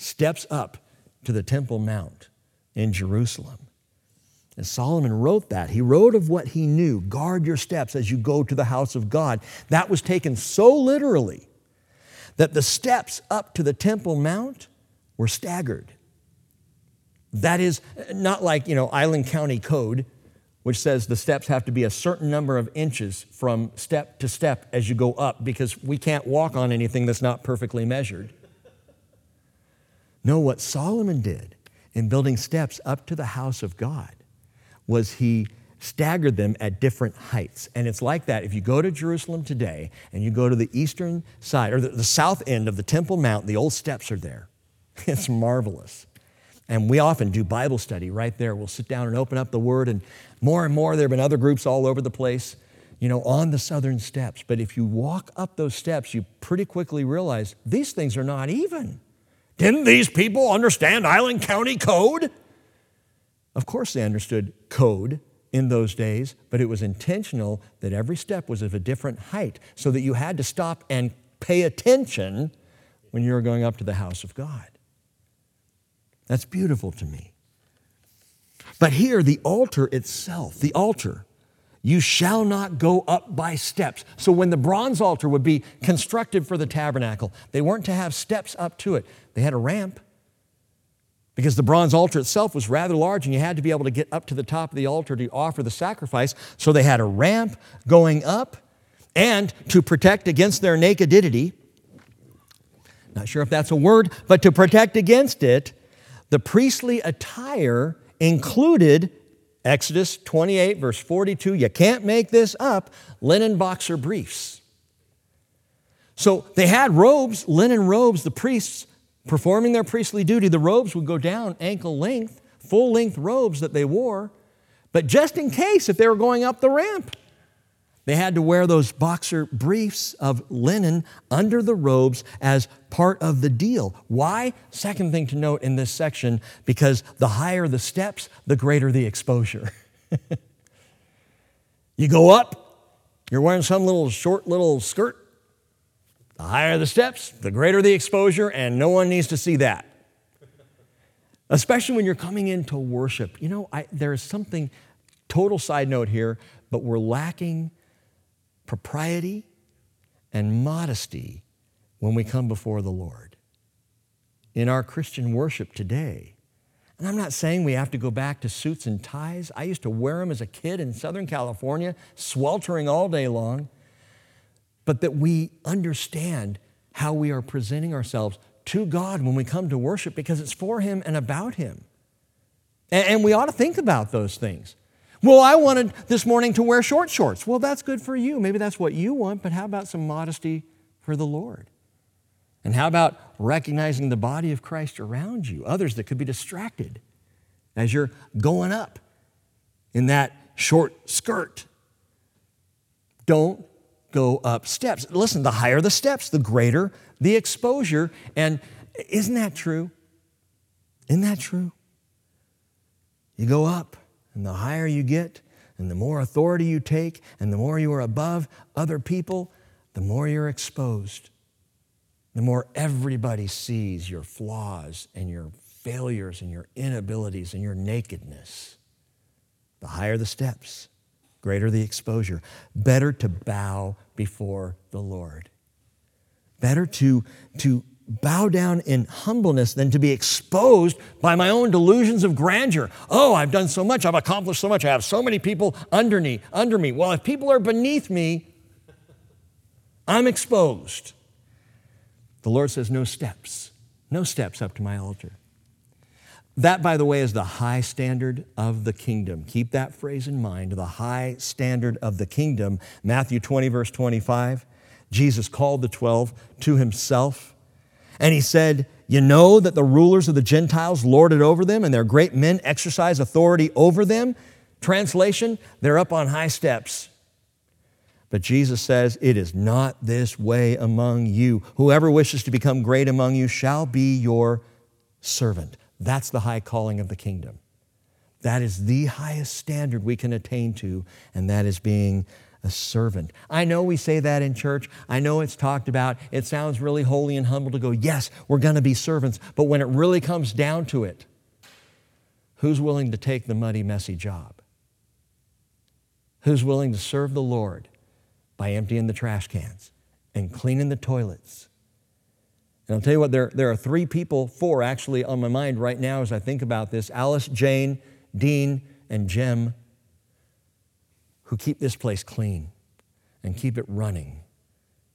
Steps up to the Temple Mount in Jerusalem. And Solomon wrote that. He wrote of what he knew guard your steps as you go to the house of God. That was taken so literally that the steps up to the Temple Mount were staggered. That is not like, you know, Island County Code, which says the steps have to be a certain number of inches from step to step as you go up because we can't walk on anything that's not perfectly measured. No, what Solomon did in building steps up to the house of God was he staggered them at different heights. And it's like that. If you go to Jerusalem today and you go to the eastern side or the, the south end of the Temple Mount, the old steps are there. It's marvelous. And we often do Bible study right there. We'll sit down and open up the Word, and more and more, there have been other groups all over the place, you know, on the southern steps. But if you walk up those steps, you pretty quickly realize these things are not even. Didn't these people understand Island County code? Of course, they understood code in those days, but it was intentional that every step was of a different height so that you had to stop and pay attention when you were going up to the house of God. That's beautiful to me. But here, the altar itself, the altar, you shall not go up by steps. So when the bronze altar would be constructed for the tabernacle, they weren't to have steps up to it, they had a ramp because the bronze altar itself was rather large and you had to be able to get up to the top of the altar to offer the sacrifice. So they had a ramp going up and to protect against their nakedity. Not sure if that's a word, but to protect against it, the priestly attire included Exodus 28, verse 42. You can't make this up linen boxer briefs. So they had robes, linen robes, the priests performing their priestly duty, the robes would go down ankle length, full length robes that they wore. But just in case, if they were going up the ramp, They had to wear those boxer briefs of linen under the robes as part of the deal. Why? Second thing to note in this section because the higher the steps, the greater the exposure. you go up, you're wearing some little short little skirt. The higher the steps, the greater the exposure, and no one needs to see that. Especially when you're coming into worship. You know, I, there's something, total side note here, but we're lacking propriety and modesty when we come before the Lord. In our Christian worship today, and I'm not saying we have to go back to suits and ties. I used to wear them as a kid in Southern California, sweltering all day long. But that we understand how we are presenting ourselves to God when we come to worship because it's for Him and about Him. And, we ought to think about those things. Well, I wanted this morning to wear short shorts. Well, that's good for you. Maybe that's what you want, but how about some modesty for the Lord? And how about recognizing the body of Christ around you, others that could be distracted as you're going up in that short skirt? Don't go up steps. Listen, the higher the steps, the greater the exposure. And isn't that true? Isn't that true? You go up and the higher you get, and the more authority you take, and the more you are above other people, the more you're exposed. The more everybody sees your flaws and your failures and your inabilities and your nakedness. The higher the steps, greater the exposure. Better to bow before the Lord. Better to, to bow down in humbleness than to be exposed by my own delusions of grandeur. Oh, I've done so much, I've accomplished so much, I have so many people under me, under me. Well, if people are beneath me, I'm exposed. The Lord says, no steps, no steps up to my altar. That, by the way, is the high standard of the kingdom. Keep that phrase in mind the high standard of the kingdom. Matthew 20, verse 25. Jesus called the 12 to himself and he said, You know that the rulers of the Gentiles lord it over them, and their great men exercise authority over them. Translation, they're up on high steps. But Jesus says, It is not this way among you. Whoever wishes to become great among you shall be your servant. That's the high calling of the kingdom. That is the highest standard we can attain to, and that is being a servant. I know we say that in church. I know it's talked about. It sounds really holy and humble to go, yes, we're going to be servants. But when it really comes down to it, who's willing to take the muddy, messy job? Who's willing to serve the Lord by emptying the trash cans and cleaning the toilets? And I'll tell you what, there, there are three people, four actually, on my mind right now as I think about this Alice, Jane, Dean, and Jem who keep this place clean and keep it running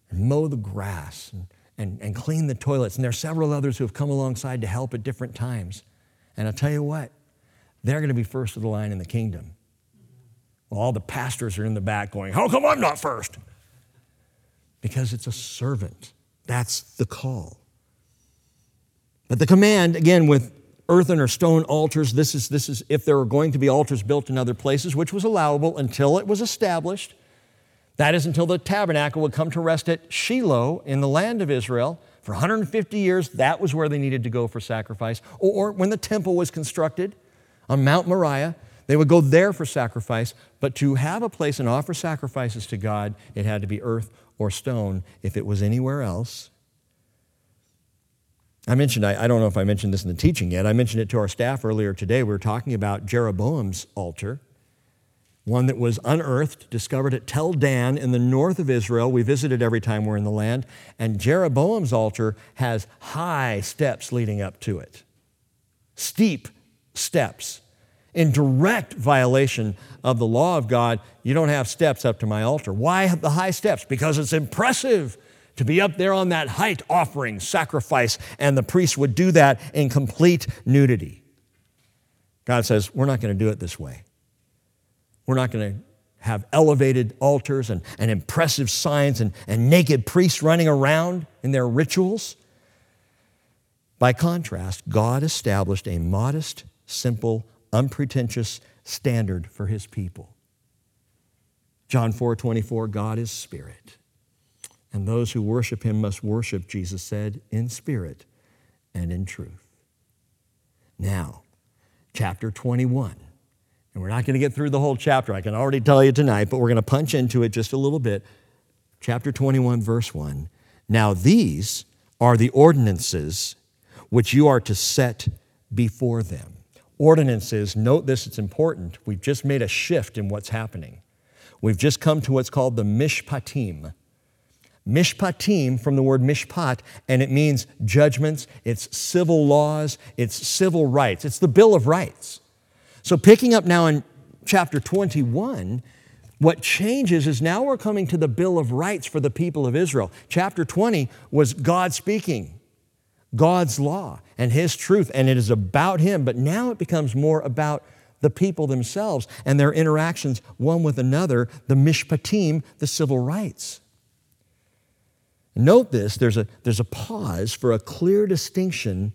and mow the grass and, and, and clean the toilets. And there are several others who have come alongside to help at different times. And I'll tell you what, they're going to be first of the line in the kingdom. Well, all the pastors are in the back going, How come I'm not first? Because it's a servant. That's the call. But the command, again, with earthen or stone altars. This is, this is if there were going to be altars built in other places, which was allowable until it was established. That is until the tabernacle would come to rest at Shiloh in the land of Israel. For 150 years, that was where they needed to go for sacrifice. Or when the temple was constructed on Mount Moriah, they would go there for sacrifice. But to have a place and offer sacrifices to God, it had to be earth or stone. If it was anywhere else, I mentioned, I, I, don't know if I mentioned this in the teaching yet. I mentioned it to our staff earlier today. We were talking about Jeroboam's altar, one that was unearthed, discovered at Tel Dan in the north of Israel. We visit it every time we're in the land. And Jeroboam's altar has high steps leading up to it, steep steps. In direct violation of the law of God, you don't have steps up to my altar. Why the high steps? Because it's impressive to be up there on that height offering sacrifice, and the priest would do that in complete nudity. God says, We're not going to do it this way. We're not going to have elevated altars and, and impressive signs and, and naked priests running around in their rituals. By contrast, God established a modest, simple, unpretentious standard for his people. John 4 24, God is spirit. And those who worship him must worship, Jesus said, in spirit and in truth. Now, chapter 21. And we're not going to get through the whole chapter, I can already tell you tonight, but we're going to punch into it just a little bit. Chapter 21, verse 1. Now, these are the ordinances which you are to set before them. Ordinances, note this, it's important. We've just made a shift in what's happening. We've just come to what's called the mishpatim. Mishpatim from the word mishpat, and it means judgments, it's civil laws, it's civil rights, it's the Bill of Rights. So, picking up now in chapter 21, what changes is now we're coming to the Bill of Rights for the people of Israel. Chapter 20 was God speaking, God's law and His truth, and it is about Him, but now it becomes more about the people themselves and their interactions one with another, the mishpatim, the civil rights. Note this there's a, there's a pause for a clear distinction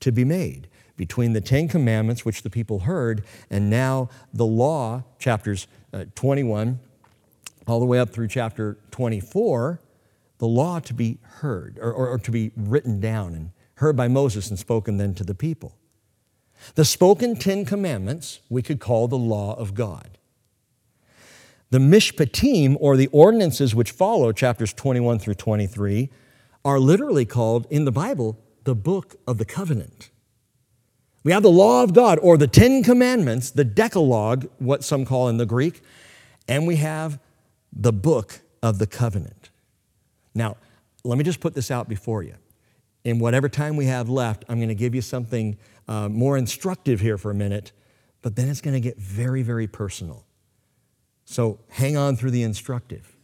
to be made between the Ten Commandments, which the people heard, and now the law, chapters uh, 21 all the way up through chapter 24, the law to be heard or, or, or to be written down and heard by Moses and spoken then to the people. The spoken Ten Commandments we could call the law of God. The mishpatim, or the ordinances which follow, chapters 21 through 23, are literally called in the Bible the book of the covenant. We have the law of God, or the Ten Commandments, the Decalogue, what some call in the Greek, and we have the book of the covenant. Now, let me just put this out before you. In whatever time we have left, I'm going to give you something uh, more instructive here for a minute, but then it's going to get very, very personal. So hang on through the instructive.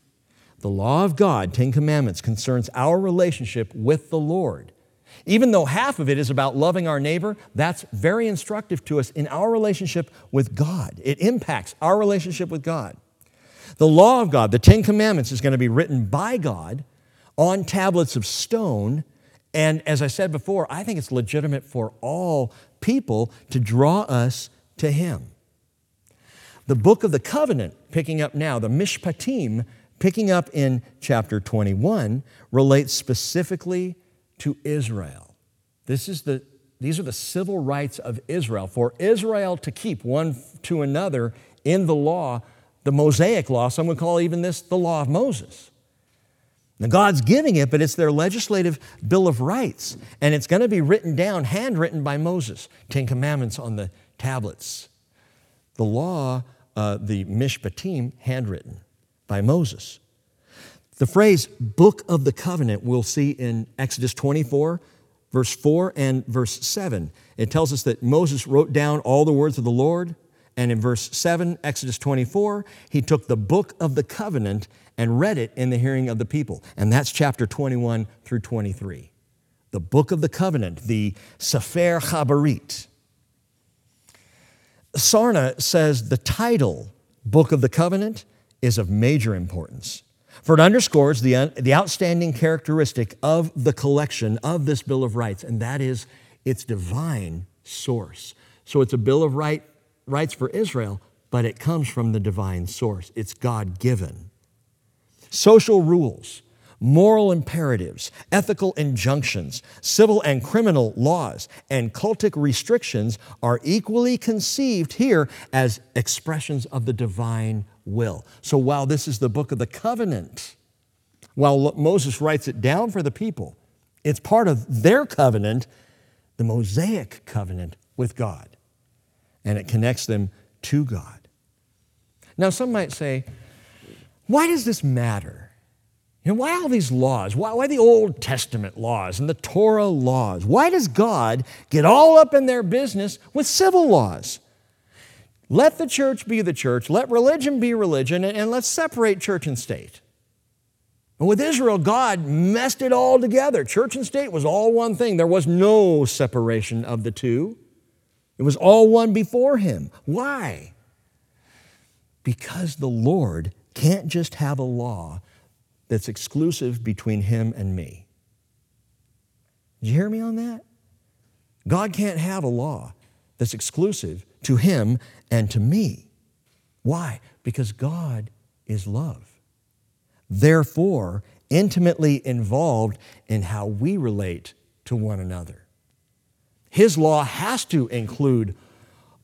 The law of God, Ten Commandments, concerns our relationship with the Lord. Even though half of it is about loving our neighbor, that's very instructive to us in our relationship with God. It impacts our relationship with God. The law of God, the Ten Commandments, is going to be written by God on tablets of stone. And as I said before, I think it's legitimate for all people to draw us to Him. The book of the covenant, picking up now, the Mishpatim, picking up in chapter 21, relates specifically to Israel. This is the, these are the civil rights of Israel. For Israel to keep one to another in the law, the Mosaic law, some would call even this the law of Moses. Now, God's giving it, but it's their legislative Bill of Rights. And it's going to be written down, handwritten by Moses. Ten Commandments on the tablets. The law, uh, the Mishpatim, handwritten by Moses. The phrase book of the covenant we'll see in Exodus 24, verse 4 and verse 7. It tells us that Moses wrote down all the words of the Lord. And in verse 7, Exodus 24, he took the book of the covenant and read it in the hearing of the people. And that's chapter 21 through 23. The book of the covenant, the Sefer Chabarit. Sarna says the title, Book of the Covenant, is of major importance. For it underscores the, the outstanding characteristic of the collection of this Bill of Rights, and that is its divine source. So it's a Bill of right, Rights for Israel, but it comes from the divine source. It's God given. Social rules, moral imperatives, ethical injunctions, civil and criminal laws, and cultic restrictions are equally conceived here as expressions of the divine will. So while this is the book of the covenant, while Moses writes it down for the people, it's part of their covenant, the Mosaic covenant with God. And it connects them to God. Now, some might say, why does this matter? Know, why all these laws? Why, why the Old Testament laws and the Torah laws? Why does God get all up in their business with civil laws? Let the church be the church, let religion be religion, and, let's separate church and state. And with Israel, God messed it all together. Church and state was all one thing. There was no separation of the two. It was all one before Him. Why? Because the Lord can't just have a law that's exclusive between Him and me. Did you hear me on that? God can't have a law that's exclusive to Him and to me. Why? Because God is love. Therefore, intimately involved in how we relate to one another. His law has to include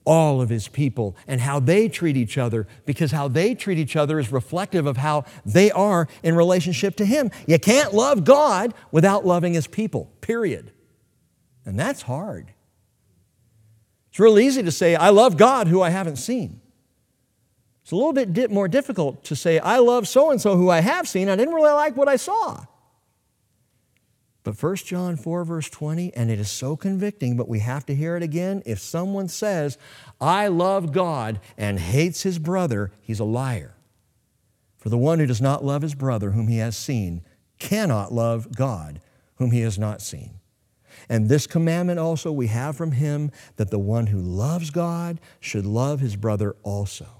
all of his people and how they treat each other because how they treat each other is reflective of how they are in relationship to him. You can't love God without loving his people, period. And that's hard. It's real easy to say, I love God who I haven't seen. It's a little bit more difficult to say, I love so and so who I have seen. I didn't really like what I saw. But 1 John 4, verse 20, and it is so convicting, but we have to hear it again. If someone says, I love God and hates his brother, he's a liar. For the one who does not love his brother whom he has seen cannot love God whom he has not seen. And this commandment also we have from him that the one who loves God should love his brother also.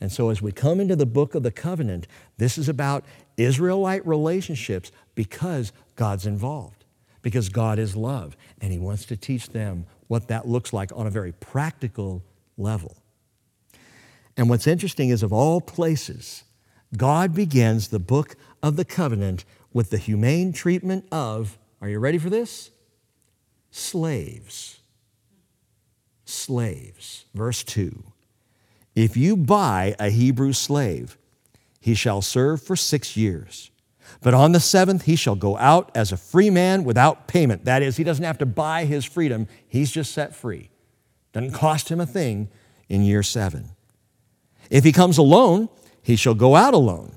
And so, as we come into the book of the covenant, this is about Israelite relationships because God's involved, because God is love, and He wants to teach them what that looks like on a very practical level. And what's interesting is, of all places, God begins the book of the covenant with the humane treatment of, are you ready for this? Slaves. Slaves. Verse 2 If you buy a Hebrew slave, he shall serve for six years. But on the seventh, he shall go out as a free man without payment. That is, he doesn't have to buy his freedom, he's just set free. Doesn't cost him a thing in year seven. If he comes alone, he shall go out alone.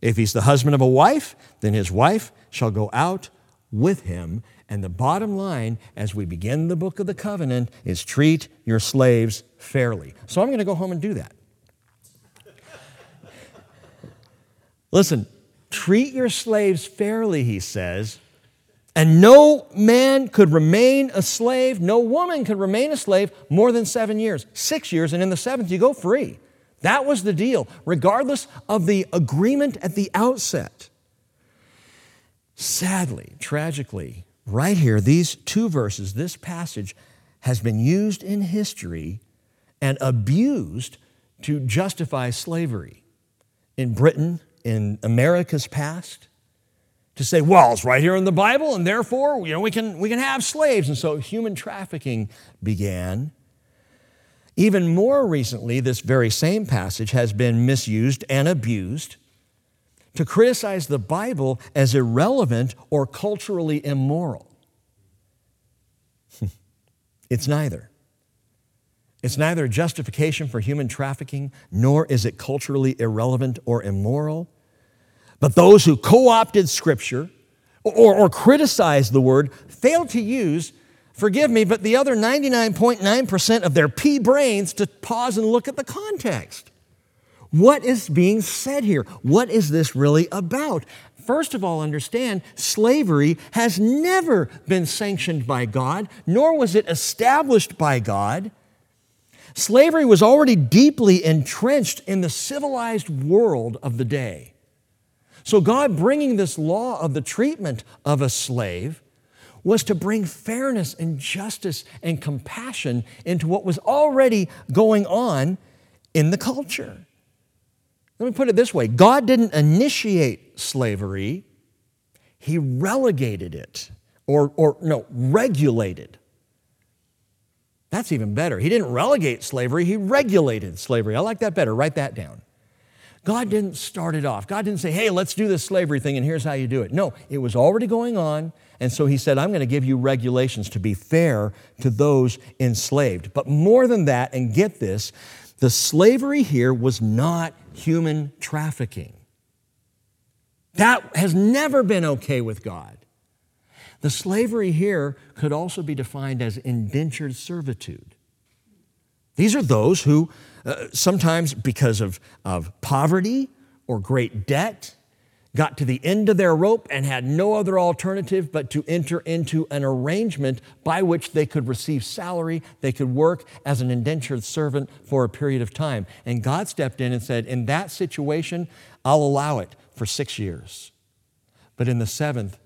If he's the husband of a wife, then his wife shall go out with him. And the bottom line, as we begin the book of the covenant, is treat your slaves fairly. So I'm going to go home and do that. Listen, Treat your slaves fairly, he says. And no man could remain a slave, no woman could remain a slave more than seven years. Six years, and in the seventh, you go free. That was the deal, regardless of the agreement at the outset. Sadly, tragically, right here, these two verses, this passage has been used in history and abused to justify slavery in Britain in America's past to say, well, it's right here in the Bible, and therefore, you know, we can, we can have slaves. And so human trafficking began. Even more recently, this very same passage has been misused and abused to criticize the Bible as irrelevant or culturally immoral. it's neither. It's neither a justification for human trafficking, nor is it culturally irrelevant or immoral. But those who co opted Scripture or, or criticized the word failed to use, forgive me, but the other 99.9% of their pea brains to pause and look at the context. What is being said here? What is this really about? First of all, understand slavery has never been sanctioned by God, nor was it established by God. Slavery was already deeply entrenched in the civilized world of the day. So, God bringing this law of the treatment of a slave was to bring fairness and justice and compassion into what was already going on in the culture. Let me put it this way God didn't initiate slavery, He relegated it, or, or no, regulated that's even better. He didn't relegate slavery, he regulated slavery. I like that better. Write that down. God didn't start it off. God didn't say, hey, let's do this slavery thing and here's how you do it. No, it was already going on. And so he said, I'm going to give you regulations to be fair to those enslaved. But more than that, and get this, the slavery here was not human trafficking. That has never been okay with God. The slavery here could also be defined as indentured servitude. These are those who, uh, sometimes because of, of poverty or great debt, got to the end of their rope and had no other alternative but to enter into an arrangement by which they could receive salary, they could work as an indentured servant for a period of time. And God stepped in and said, In that situation, I'll allow it for six years. But in the seventh,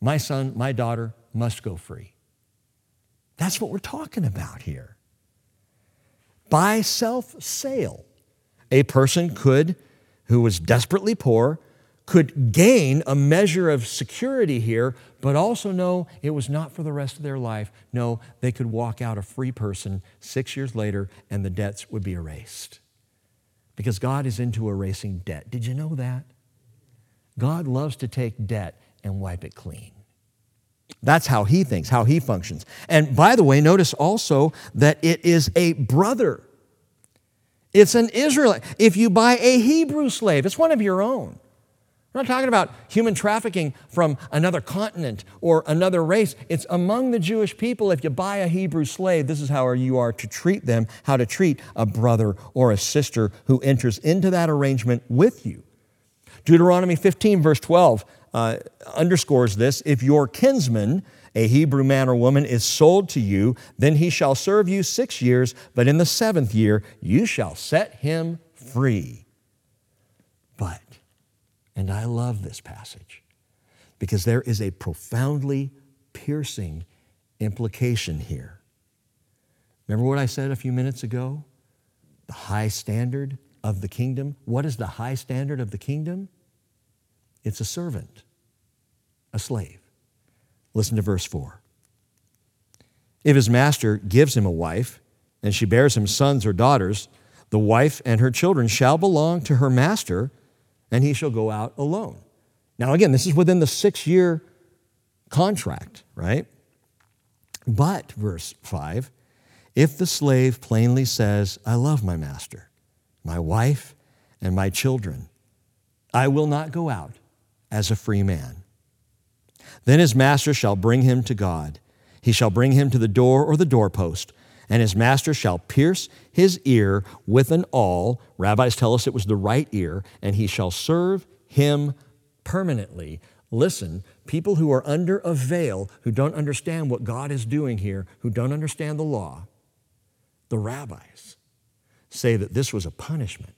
my son, my daughter must go free. That's what we're talking about here. By self sale, a person could who was desperately poor, could gain a measure of security here, but also know it was not for the rest of their life. No, they could walk out a free person six years later and the debts would be erased. Because God is into erasing debt. Did you know that? God loves to take debt and wipe it clean. That's how he thinks, how he functions. And by the way, notice also that it is a brother. It's an Israelite. If you buy a Hebrew slave, it's one of your own. We're not talking about human trafficking from another continent or another race. It's among the Jewish people. If you buy a Hebrew slave, this is how you are to treat them, how to treat a brother or a sister who enters into that arrangement with you. Deuteronomy 15, verse 12, uh, underscores this. If your kinsman, a Hebrew man or woman, is sold to you, then he shall serve you six years, but in the seventh year you shall set him free. And I love this passage because there is a profoundly piercing implication here. Remember what I said a few minutes ago? The high standard of the kingdom. What is the high standard of the kingdom? It's a servant, a slave. Listen to verse 4. If his master gives him a wife, and she bears him sons or daughters, the wife and her children shall belong to her master and he shall go out alone. Now, again, this is within the six year contract, right? But, verse 5, if the slave plainly says, I love my master, my wife, and my children, I will not go out as a free man. Then his master shall bring him to God. He shall bring him to the door or the doorpost and his master shall pierce his ear with an awl. Rabbis tell us it was the right ear, and he shall serve him permanently. Listen, people who are under a veil, who don't understand what God is doing here, who don't understand the law, the rabbis say that this was a punishment.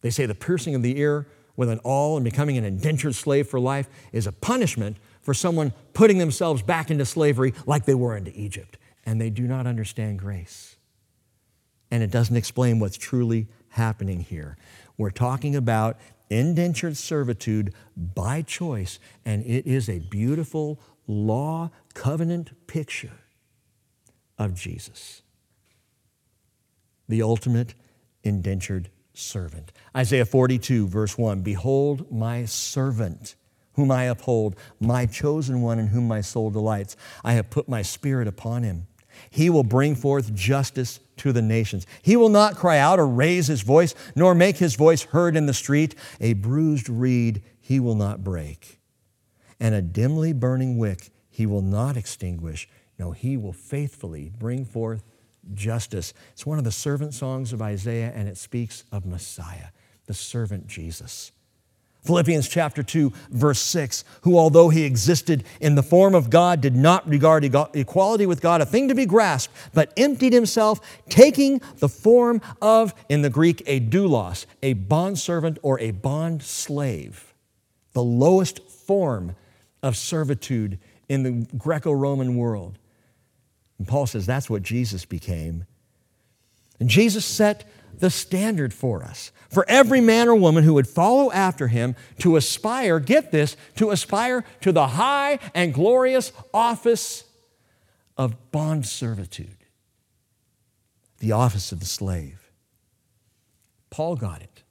They say the piercing of the ear with an awl and becoming an indentured slave for life is a punishment for someone putting themselves back into slavery like they were into Egypt and they do not understand grace. And it doesn't explain what's truly happening here. We're talking about indentured servitude by choice, and it is a beautiful law covenant picture of Jesus, the ultimate indentured servant. Isaiah 42, verse 1 Behold, my servant whom I uphold, my chosen one in whom my soul delights. I have put my spirit upon him. He will bring forth justice to the nations. He will not cry out or raise his voice, nor make his voice heard in the street. A bruised reed he will not break, and a dimly burning wick he will not extinguish. No, he will faithfully bring forth justice. It's one of the servant songs of Isaiah, and it speaks of Messiah, the servant Jesus. Philippians chapter 2, verse 6, who, although he existed in the form of God, did not regard equality with God a thing to be grasped, but emptied himself, taking the form of, in the Greek, a doulos, a bondservant or a bond slave, the lowest form of servitude in the Greco Roman world. And Paul says that's what Jesus became. And Jesus set the standard for us. For every man or woman who would follow after him to aspire, get this, to aspire to the high and glorious office of bond servitude, the office of the slave. Paul got it.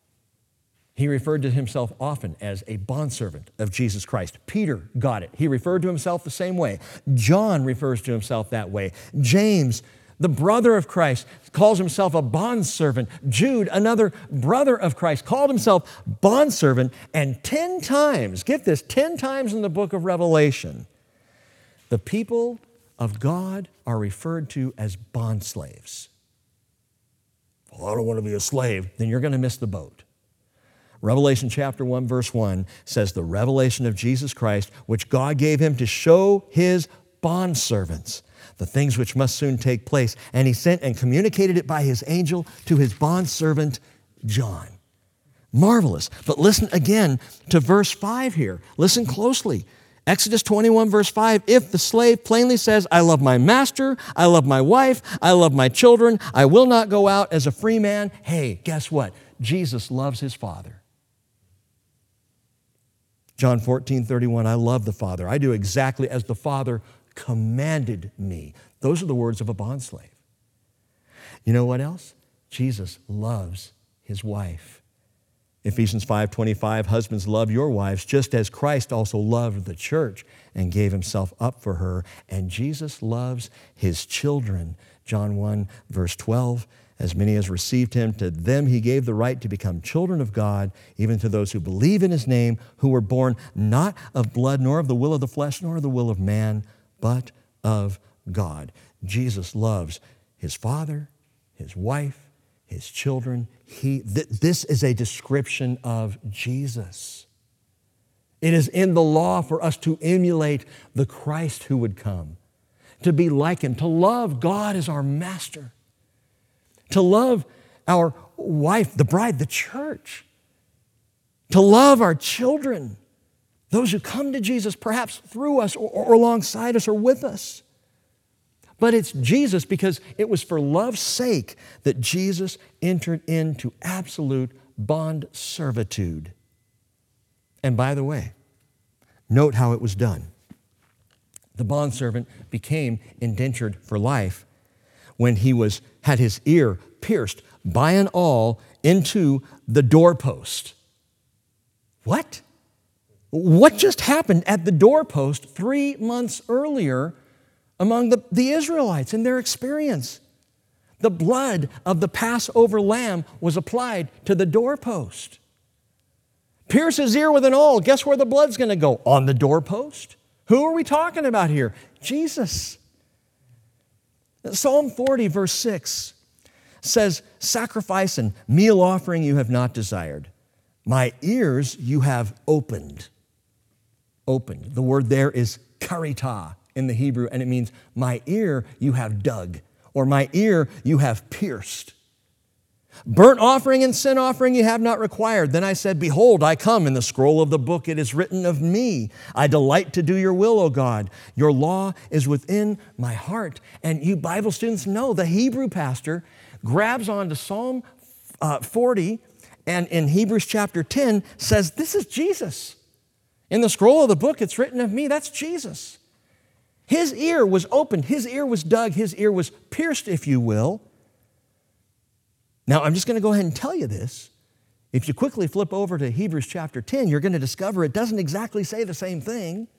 He referred to himself often as a bondservant of Jesus Christ. Peter got it. He referred to himself the same way. John refers to himself that way. James the brother of Christ, calls himself a bondservant. Jude, another brother of Christ, called himself bondservant. And 10 times, get this, 10 times in the book of Revelation, the people of God are referred to as bondslaves. Well, I don't want to be a slave. Then you're going to miss the boat. Revelation chapter 1, verse 1 says, The revelation of Jesus Christ, which God gave him to show his bondservants the things which must soon take place. And he sent and communicated it by his angel to his bondservant John. Marvelous. But listen again to verse 5 here. Listen closely. Exodus 21, verse 5 if the slave plainly says, I love my master, I love my wife, I love my children, I will not go out as a free man, hey, guess what? Jesus loves his father. John 14, 31, I love the Father. I do exactly as the Father commanded me. Those are the words of a bondslave. You know what else? Jesus loves his wife. Ephesians 5:25 Husbands love your wives just as Christ also loved the church and gave himself up for her and Jesus loves his children. John 1 verse 12 as many as received him to them he gave the right to become children of God even to those who believe in his name who were born not of blood nor of the will of the flesh nor of the will of man but of God. Jesus loves his father, his wife, his children. He, th- this is a description of Jesus. It is in the law for us to emulate the Christ who would come, to be like him, to love God as our master, to love our wife, the bride, the church, to love our children, those who come to Jesus perhaps through us or, or alongside us or with us. But it's Jesus because it was for love's sake that Jesus entered into absolute bond servitude. And by the way, note how it was done. The bondservant became indentured for life when he was, had his ear pierced by an awl into the doorpost. What? What just happened at the doorpost three months earlier among the, the Israelites in their experience. The blood of the Passover lamb was applied to the doorpost. Pierce his ear with an awl. Guess where the blood's going to go? On the doorpost. Who are we talking about here? Jesus. Psalm 40, verse 6 says, Sacrifice and meal offering you have not desired. My ears you have opened. Opened. The word there is karita in the Hebrew, and it means, My ear you have dug, or my ear you have pierced. Burnt offering and sin offering you have not required. Then I said, Behold, I come. In the scroll of the book it is written of me. I delight to do your will, O God. Your law is within my heart. And you Bible students know the Hebrew pastor grabs onto Psalm uh, 40 and in Hebrews chapter 10 says, This is Jesus. In the scroll of the book it's written of me. That's Jesus. His ear was opened, his ear was dug, his ear was pierced, if you will. Now, I'm just going to go ahead and tell you this. If you quickly flip over to Hebrews chapter 10, you're going to discover it doesn't exactly say the same thing.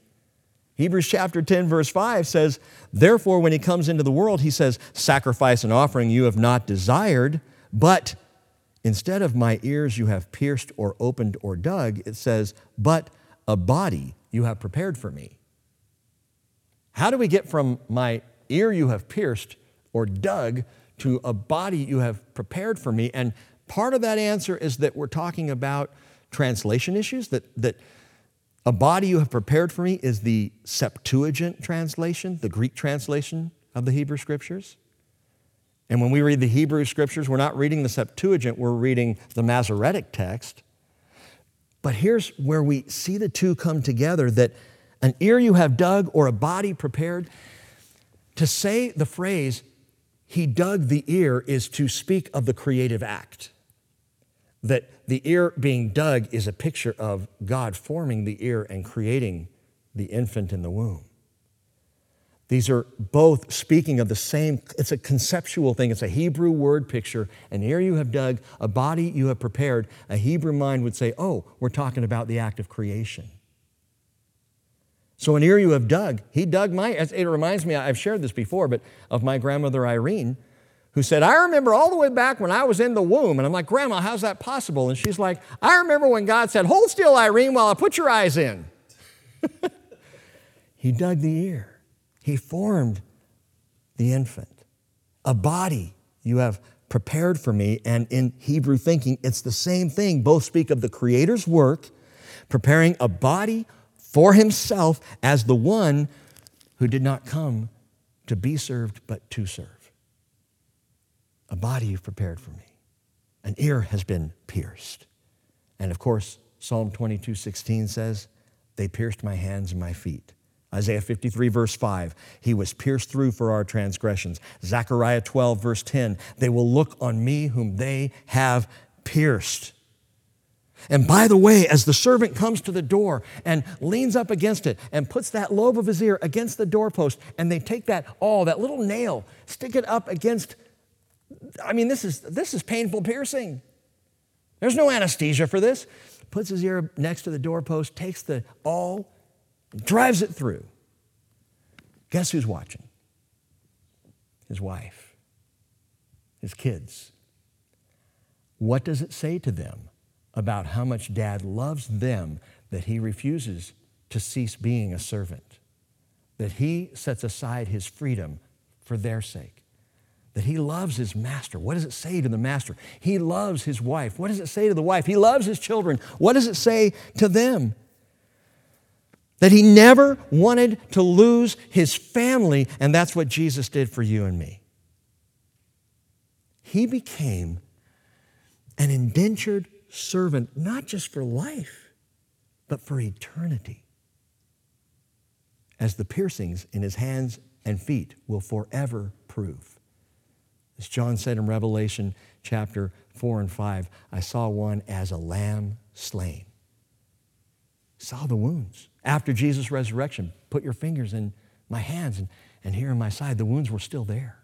Hebrews chapter 10, verse 5 says, Therefore, when he comes into the world, he says, Sacrifice and offering you have not desired, but instead of my ears you have pierced or opened or dug, it says, But a body you have prepared for me. How do we get from my ear you have pierced or dug to a body you have prepared for me? And part of that answer is that we're talking about translation issues, that, that a body you have prepared for me is the Septuagint translation, the Greek translation of the Hebrew Scriptures. And when we read the Hebrew Scriptures, we're not reading the Septuagint, we're reading the Masoretic text. But here's where we see the two come together that an ear you have dug, or a body prepared. To say the phrase, he dug the ear, is to speak of the creative act. That the ear being dug is a picture of God forming the ear and creating the infant in the womb. These are both speaking of the same, it's a conceptual thing. It's a Hebrew word picture. An ear you have dug, a body you have prepared. A Hebrew mind would say, oh, we're talking about the act of creation. So an ear you have dug. He dug my, it reminds me, I've shared this before, but of my grandmother Irene, who said, I remember all the way back when I was in the womb. And I'm like, Grandma, how's that possible? And she's like, I remember when God said, Hold still, Irene, while I put your eyes in. he dug the ear, he formed the infant. A body you have prepared for me. And in Hebrew thinking, it's the same thing. Both speak of the Creator's work, preparing a body for himself as the one who did not come to be served, but to serve. A body you've prepared for me. An ear has been pierced. And of course, Psalm 22 16 says, they pierced my hands and my feet. Isaiah 53, verse 5, he was pierced through for our transgressions. Zechariah 12, verse 10, they will look on me whom they have pierced. And by the way, as the servant comes to the door and leans up against it and puts that lobe of his ear against the doorpost, and they take that awl, that little nail, stick it up against, I mean, this is, this is painful piercing. There's no anesthesia for this. Puts his ear next to the doorpost, takes the awl, drives it through. Guess who's watching? His wife, his kids. What does it say to them about how much dad loves them that he refuses to cease being a servant? That he sets aside his freedom for their sake? That he loves his master. What does it say to the master? He loves his wife. What does it say to the wife? He loves his children. What does it say to them? That he never wanted to lose his family, and that's what Jesus did for you and me. He became an indentured servant, not just for life, but for eternity. As the piercings in his hands and feet will forever prove. As John said in Revelation chapter 4 and 5, I saw one as a lamb slain. Saw the wounds. After Jesus' resurrection, put your fingers in my hands and, and here in my side. The wounds were still there.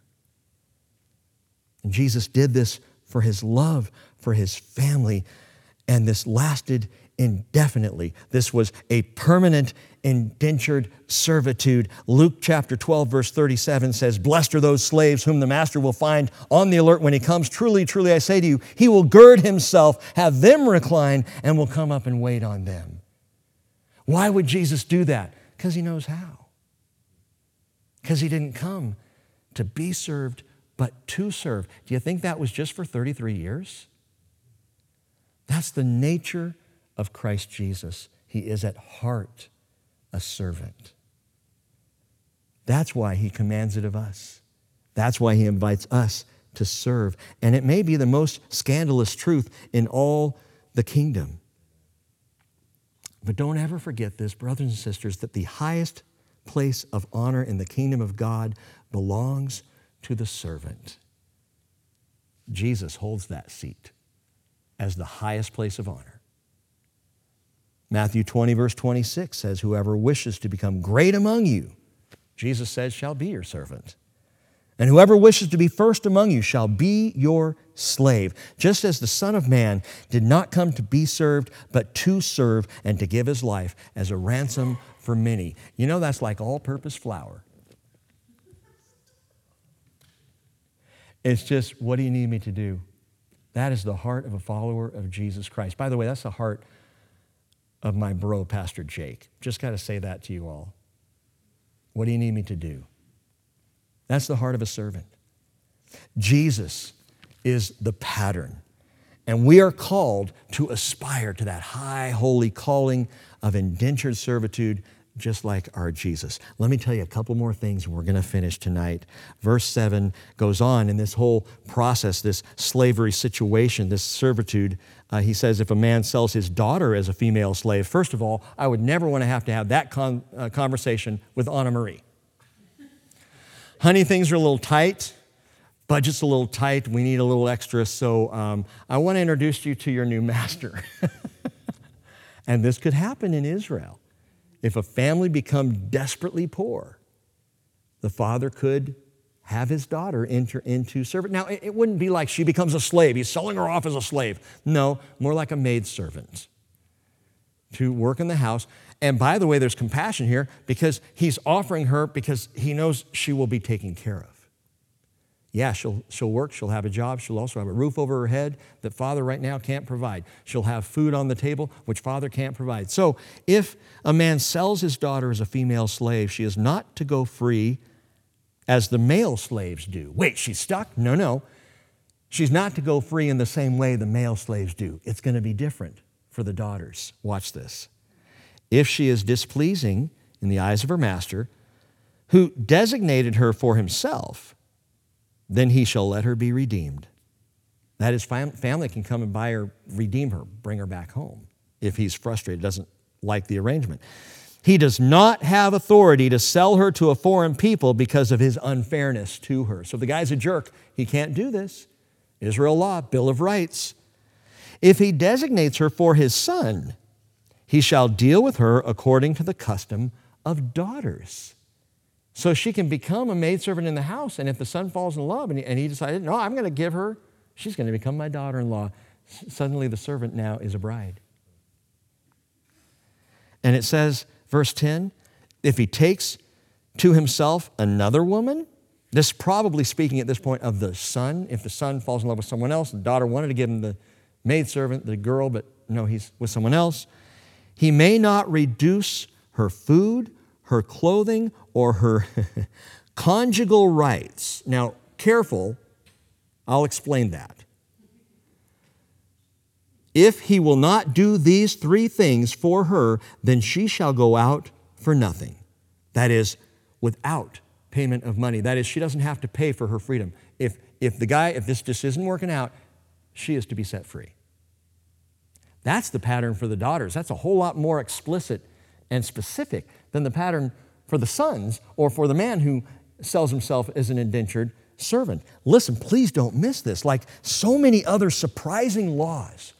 And Jesus did this for his love for his family, and this lasted indefinitely. This was a permanent indentured servitude. Luke chapter 12, verse 37 says, Blessed are those slaves whom the master will find on the alert when he comes. Truly, truly, I say to you, he will gird himself, have them recline, and will come up and wait on them. Why would Jesus do that? Because he knows how. Because he didn't come to be served, but to serve. Do you think that was just for 33 years? That's the nature of Christ Jesus. He is at heart a servant. That's why he commands it of us. That's why he invites us to serve. And it may be the most scandalous truth in all the kingdom. But don't ever forget this, brothers and sisters, that the highest place of honor in the kingdom of God belongs to the servant. Jesus holds that seat as the highest place of honor. Matthew 20, verse 26 says, Whoever wishes to become great among you, Jesus says, shall be your servant. And whoever wishes to be first among you shall be your slave, just as the Son of Man did not come to be served, but to serve and to give his life as a ransom for many. You know, that's like all purpose flour. It's just, what do you need me to do? That is the heart of a follower of Jesus Christ. By the way, that's the heart of my bro, Pastor Jake. Just got to say that to you all. What do you need me to do? That's the heart of a servant. Jesus is the pattern. And we are called to aspire to that high, holy calling of indentured servitude just like our Jesus. Let me tell you a couple more things and we're going to finish tonight. Verse 7 goes on in this whole process, this slavery situation, this servitude. Uh, he says, if a man sells his daughter as a female slave, first of all, I would never want to have to have that con- uh, conversation with Anna Marie. Honey, things are a little tight. Budget's a little tight. We need a little extra. So um, I want to introduce you to your new master. and this could happen in Israel. If a family become desperately poor, the father could have his daughter enter into service. Now, it wouldn't be like she becomes a slave. He's selling her off as a slave. No, more like a maidservant to work in the house. And by the way, there's compassion here because he's offering her because he knows she will be taken care of. Yeah, she'll, she'll work, she'll have a job, she'll also have a roof over her head that father right now can't provide. She'll have food on the table, which father can't provide. So if a man sells his daughter as a female slave, she is not to go free as the male slaves do. Wait, she's stuck? No, no. She's not to go free in the same way the male slaves do. It's going to be different for the daughters. Watch this. If she is displeasing in the eyes of her master, who designated her for himself, then he shall let her be redeemed. That is, family can come and buy her, redeem her, bring her back home if he's frustrated, doesn't like the arrangement. He does not have authority to sell her to a foreign people because of his unfairness to her. So the guy's a jerk, he can't do this. Israel law, Bill of Rights. If he designates her for his son, he shall deal with her according to the custom of daughters. So she can become a maidservant in the house, and if the son falls in love and he, and he decided, no, I'm going to give her, she's going to become my daughter in law, suddenly the servant now is a bride. And it says, verse 10 if he takes to himself another woman, this probably speaking at this point of the son. If the son falls in love with someone else, the daughter wanted to give him the maidservant, the girl, but no, he's with someone else. He may not reduce her food, her clothing, or her conjugal rights. Now, careful, I'll explain that. If he will not do these three things for her, then she shall go out for nothing. That is, without payment of money. That is, she doesn't have to pay for her freedom. If, if the guy, if this just isn't working out, she is to be set free. That's the pattern for the daughters. That's a whole lot more explicit and specific than the pattern for the sons or for the man who sells himself as an indentured servant. Listen, please don't miss this. Like so many other surprising laws,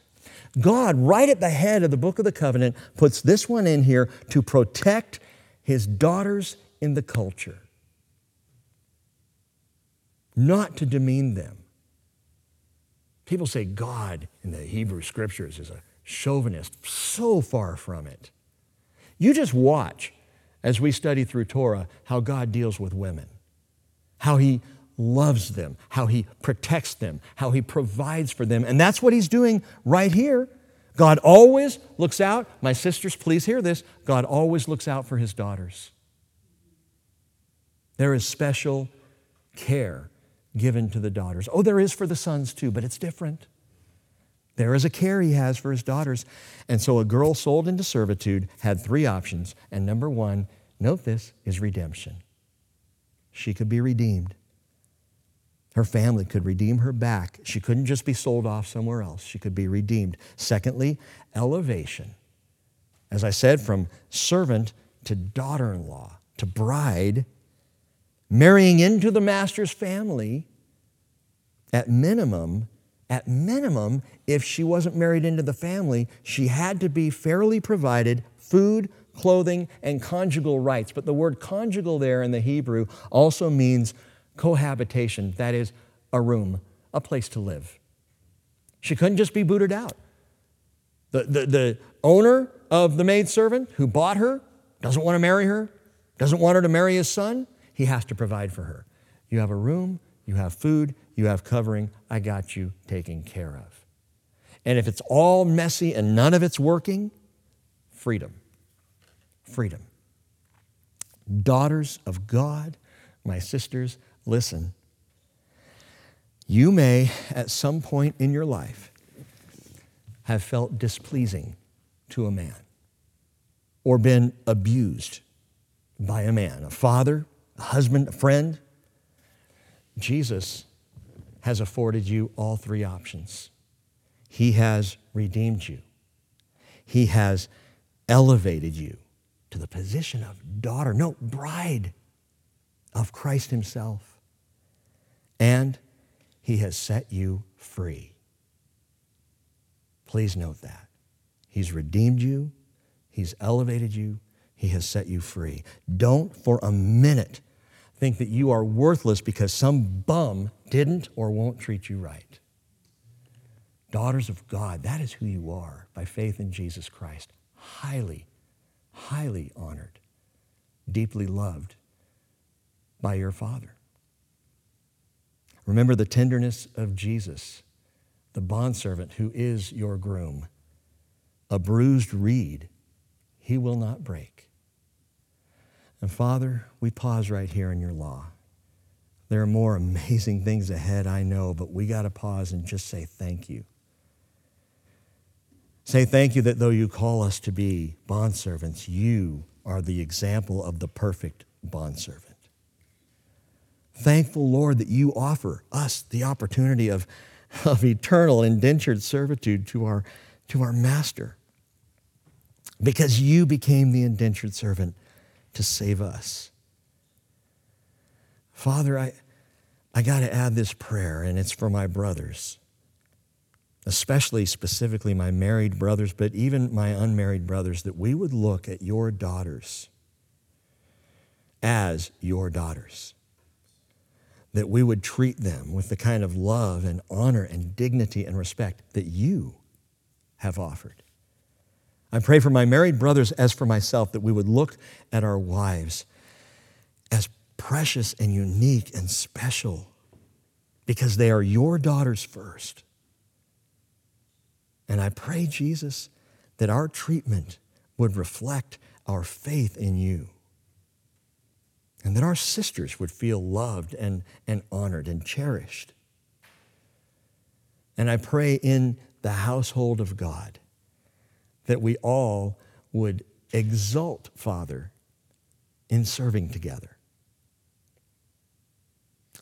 God, right at the head of the book of the covenant, puts this one in here to protect his daughters in the culture, not to demean them. People say God in the Hebrew scriptures is a chauvinist, so far from it. You just watch as we study through Torah how God deals with women, how He loves them, how He protects them, how He provides for them. And that's what He's doing right here. God always looks out, my sisters, please hear this God always looks out for His daughters. There is special care given to the daughters. Oh, there is for the sons too, but it's different. There is a care he has for his daughters. And so a girl sold into servitude had three options. And number one, note this, is redemption. She could be redeemed. Her family could redeem her back. She couldn't just be sold off somewhere else. She could be redeemed. Secondly, elevation. As I said, from servant to daughter in law to bride, marrying into the master's family, at minimum, at minimum, if she wasn't married into the family, she had to be fairly provided food, clothing, and conjugal rights. But the word conjugal there in the Hebrew also means cohabitation, that is, a room, a place to live. She couldn't just be booted out. The, the, the owner of the maidservant who bought her doesn't want to marry her, doesn't want her to marry his son, he has to provide for her. You have a room, you have food, you have covering. I got you taken care of. And if it's all messy and none of it's working, freedom. Freedom. Daughters of God, my sisters, listen. You may, at some point in your life, have felt displeasing to a man or been abused by a man, a father, husband, friend. Jesus has afforded you all three options. He has redeemed you, He has elevated you to the position of daughter, no, bride of Christ Himself. And He has set you free. Please note that. He's redeemed you, He's elevated you, He has set you free. Don't for a minute think that you are worthless because some bum didn't or won't treat you right. Daughters of God, that is who you are by faith in Jesus Christ. Highly, highly honored, deeply loved by your Father. Remember the tenderness of Jesus, the bondservant who is your groom. A bruised reed he will not break. And Father, we pause right here in your law. There are more amazing things ahead, I know, but we got to pause and just say thank you. Say thank you that though you call us to be bondservants, you are the example of the perfect bondservant. Thankful, Lord, that you offer us the opportunity of, of eternal indentured servitude to our, to our master. because you became the indentured servant to save us. Father, I, I got to add this prayer, and it's for my brothers, especially specifically my married brothers, but even my unmarried brothers, that we would look at your daughters as your daughters. That we would treat them with the kind of love and honor and dignity and respect that you have offered. I pray for my married brothers as for myself that we would look at our wives as precious and unique and special because they are your daughters first. And I pray, Jesus, that our treatment would reflect our faith in you. And that our sisters would feel loved and, and honored and cherished. And I pray in the household of God that we all would exalt Father in serving together.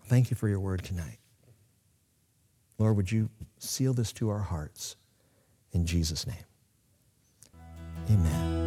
Thank you for your word tonight. Lord, would you seal this to our hearts in Jesus' name? Amen.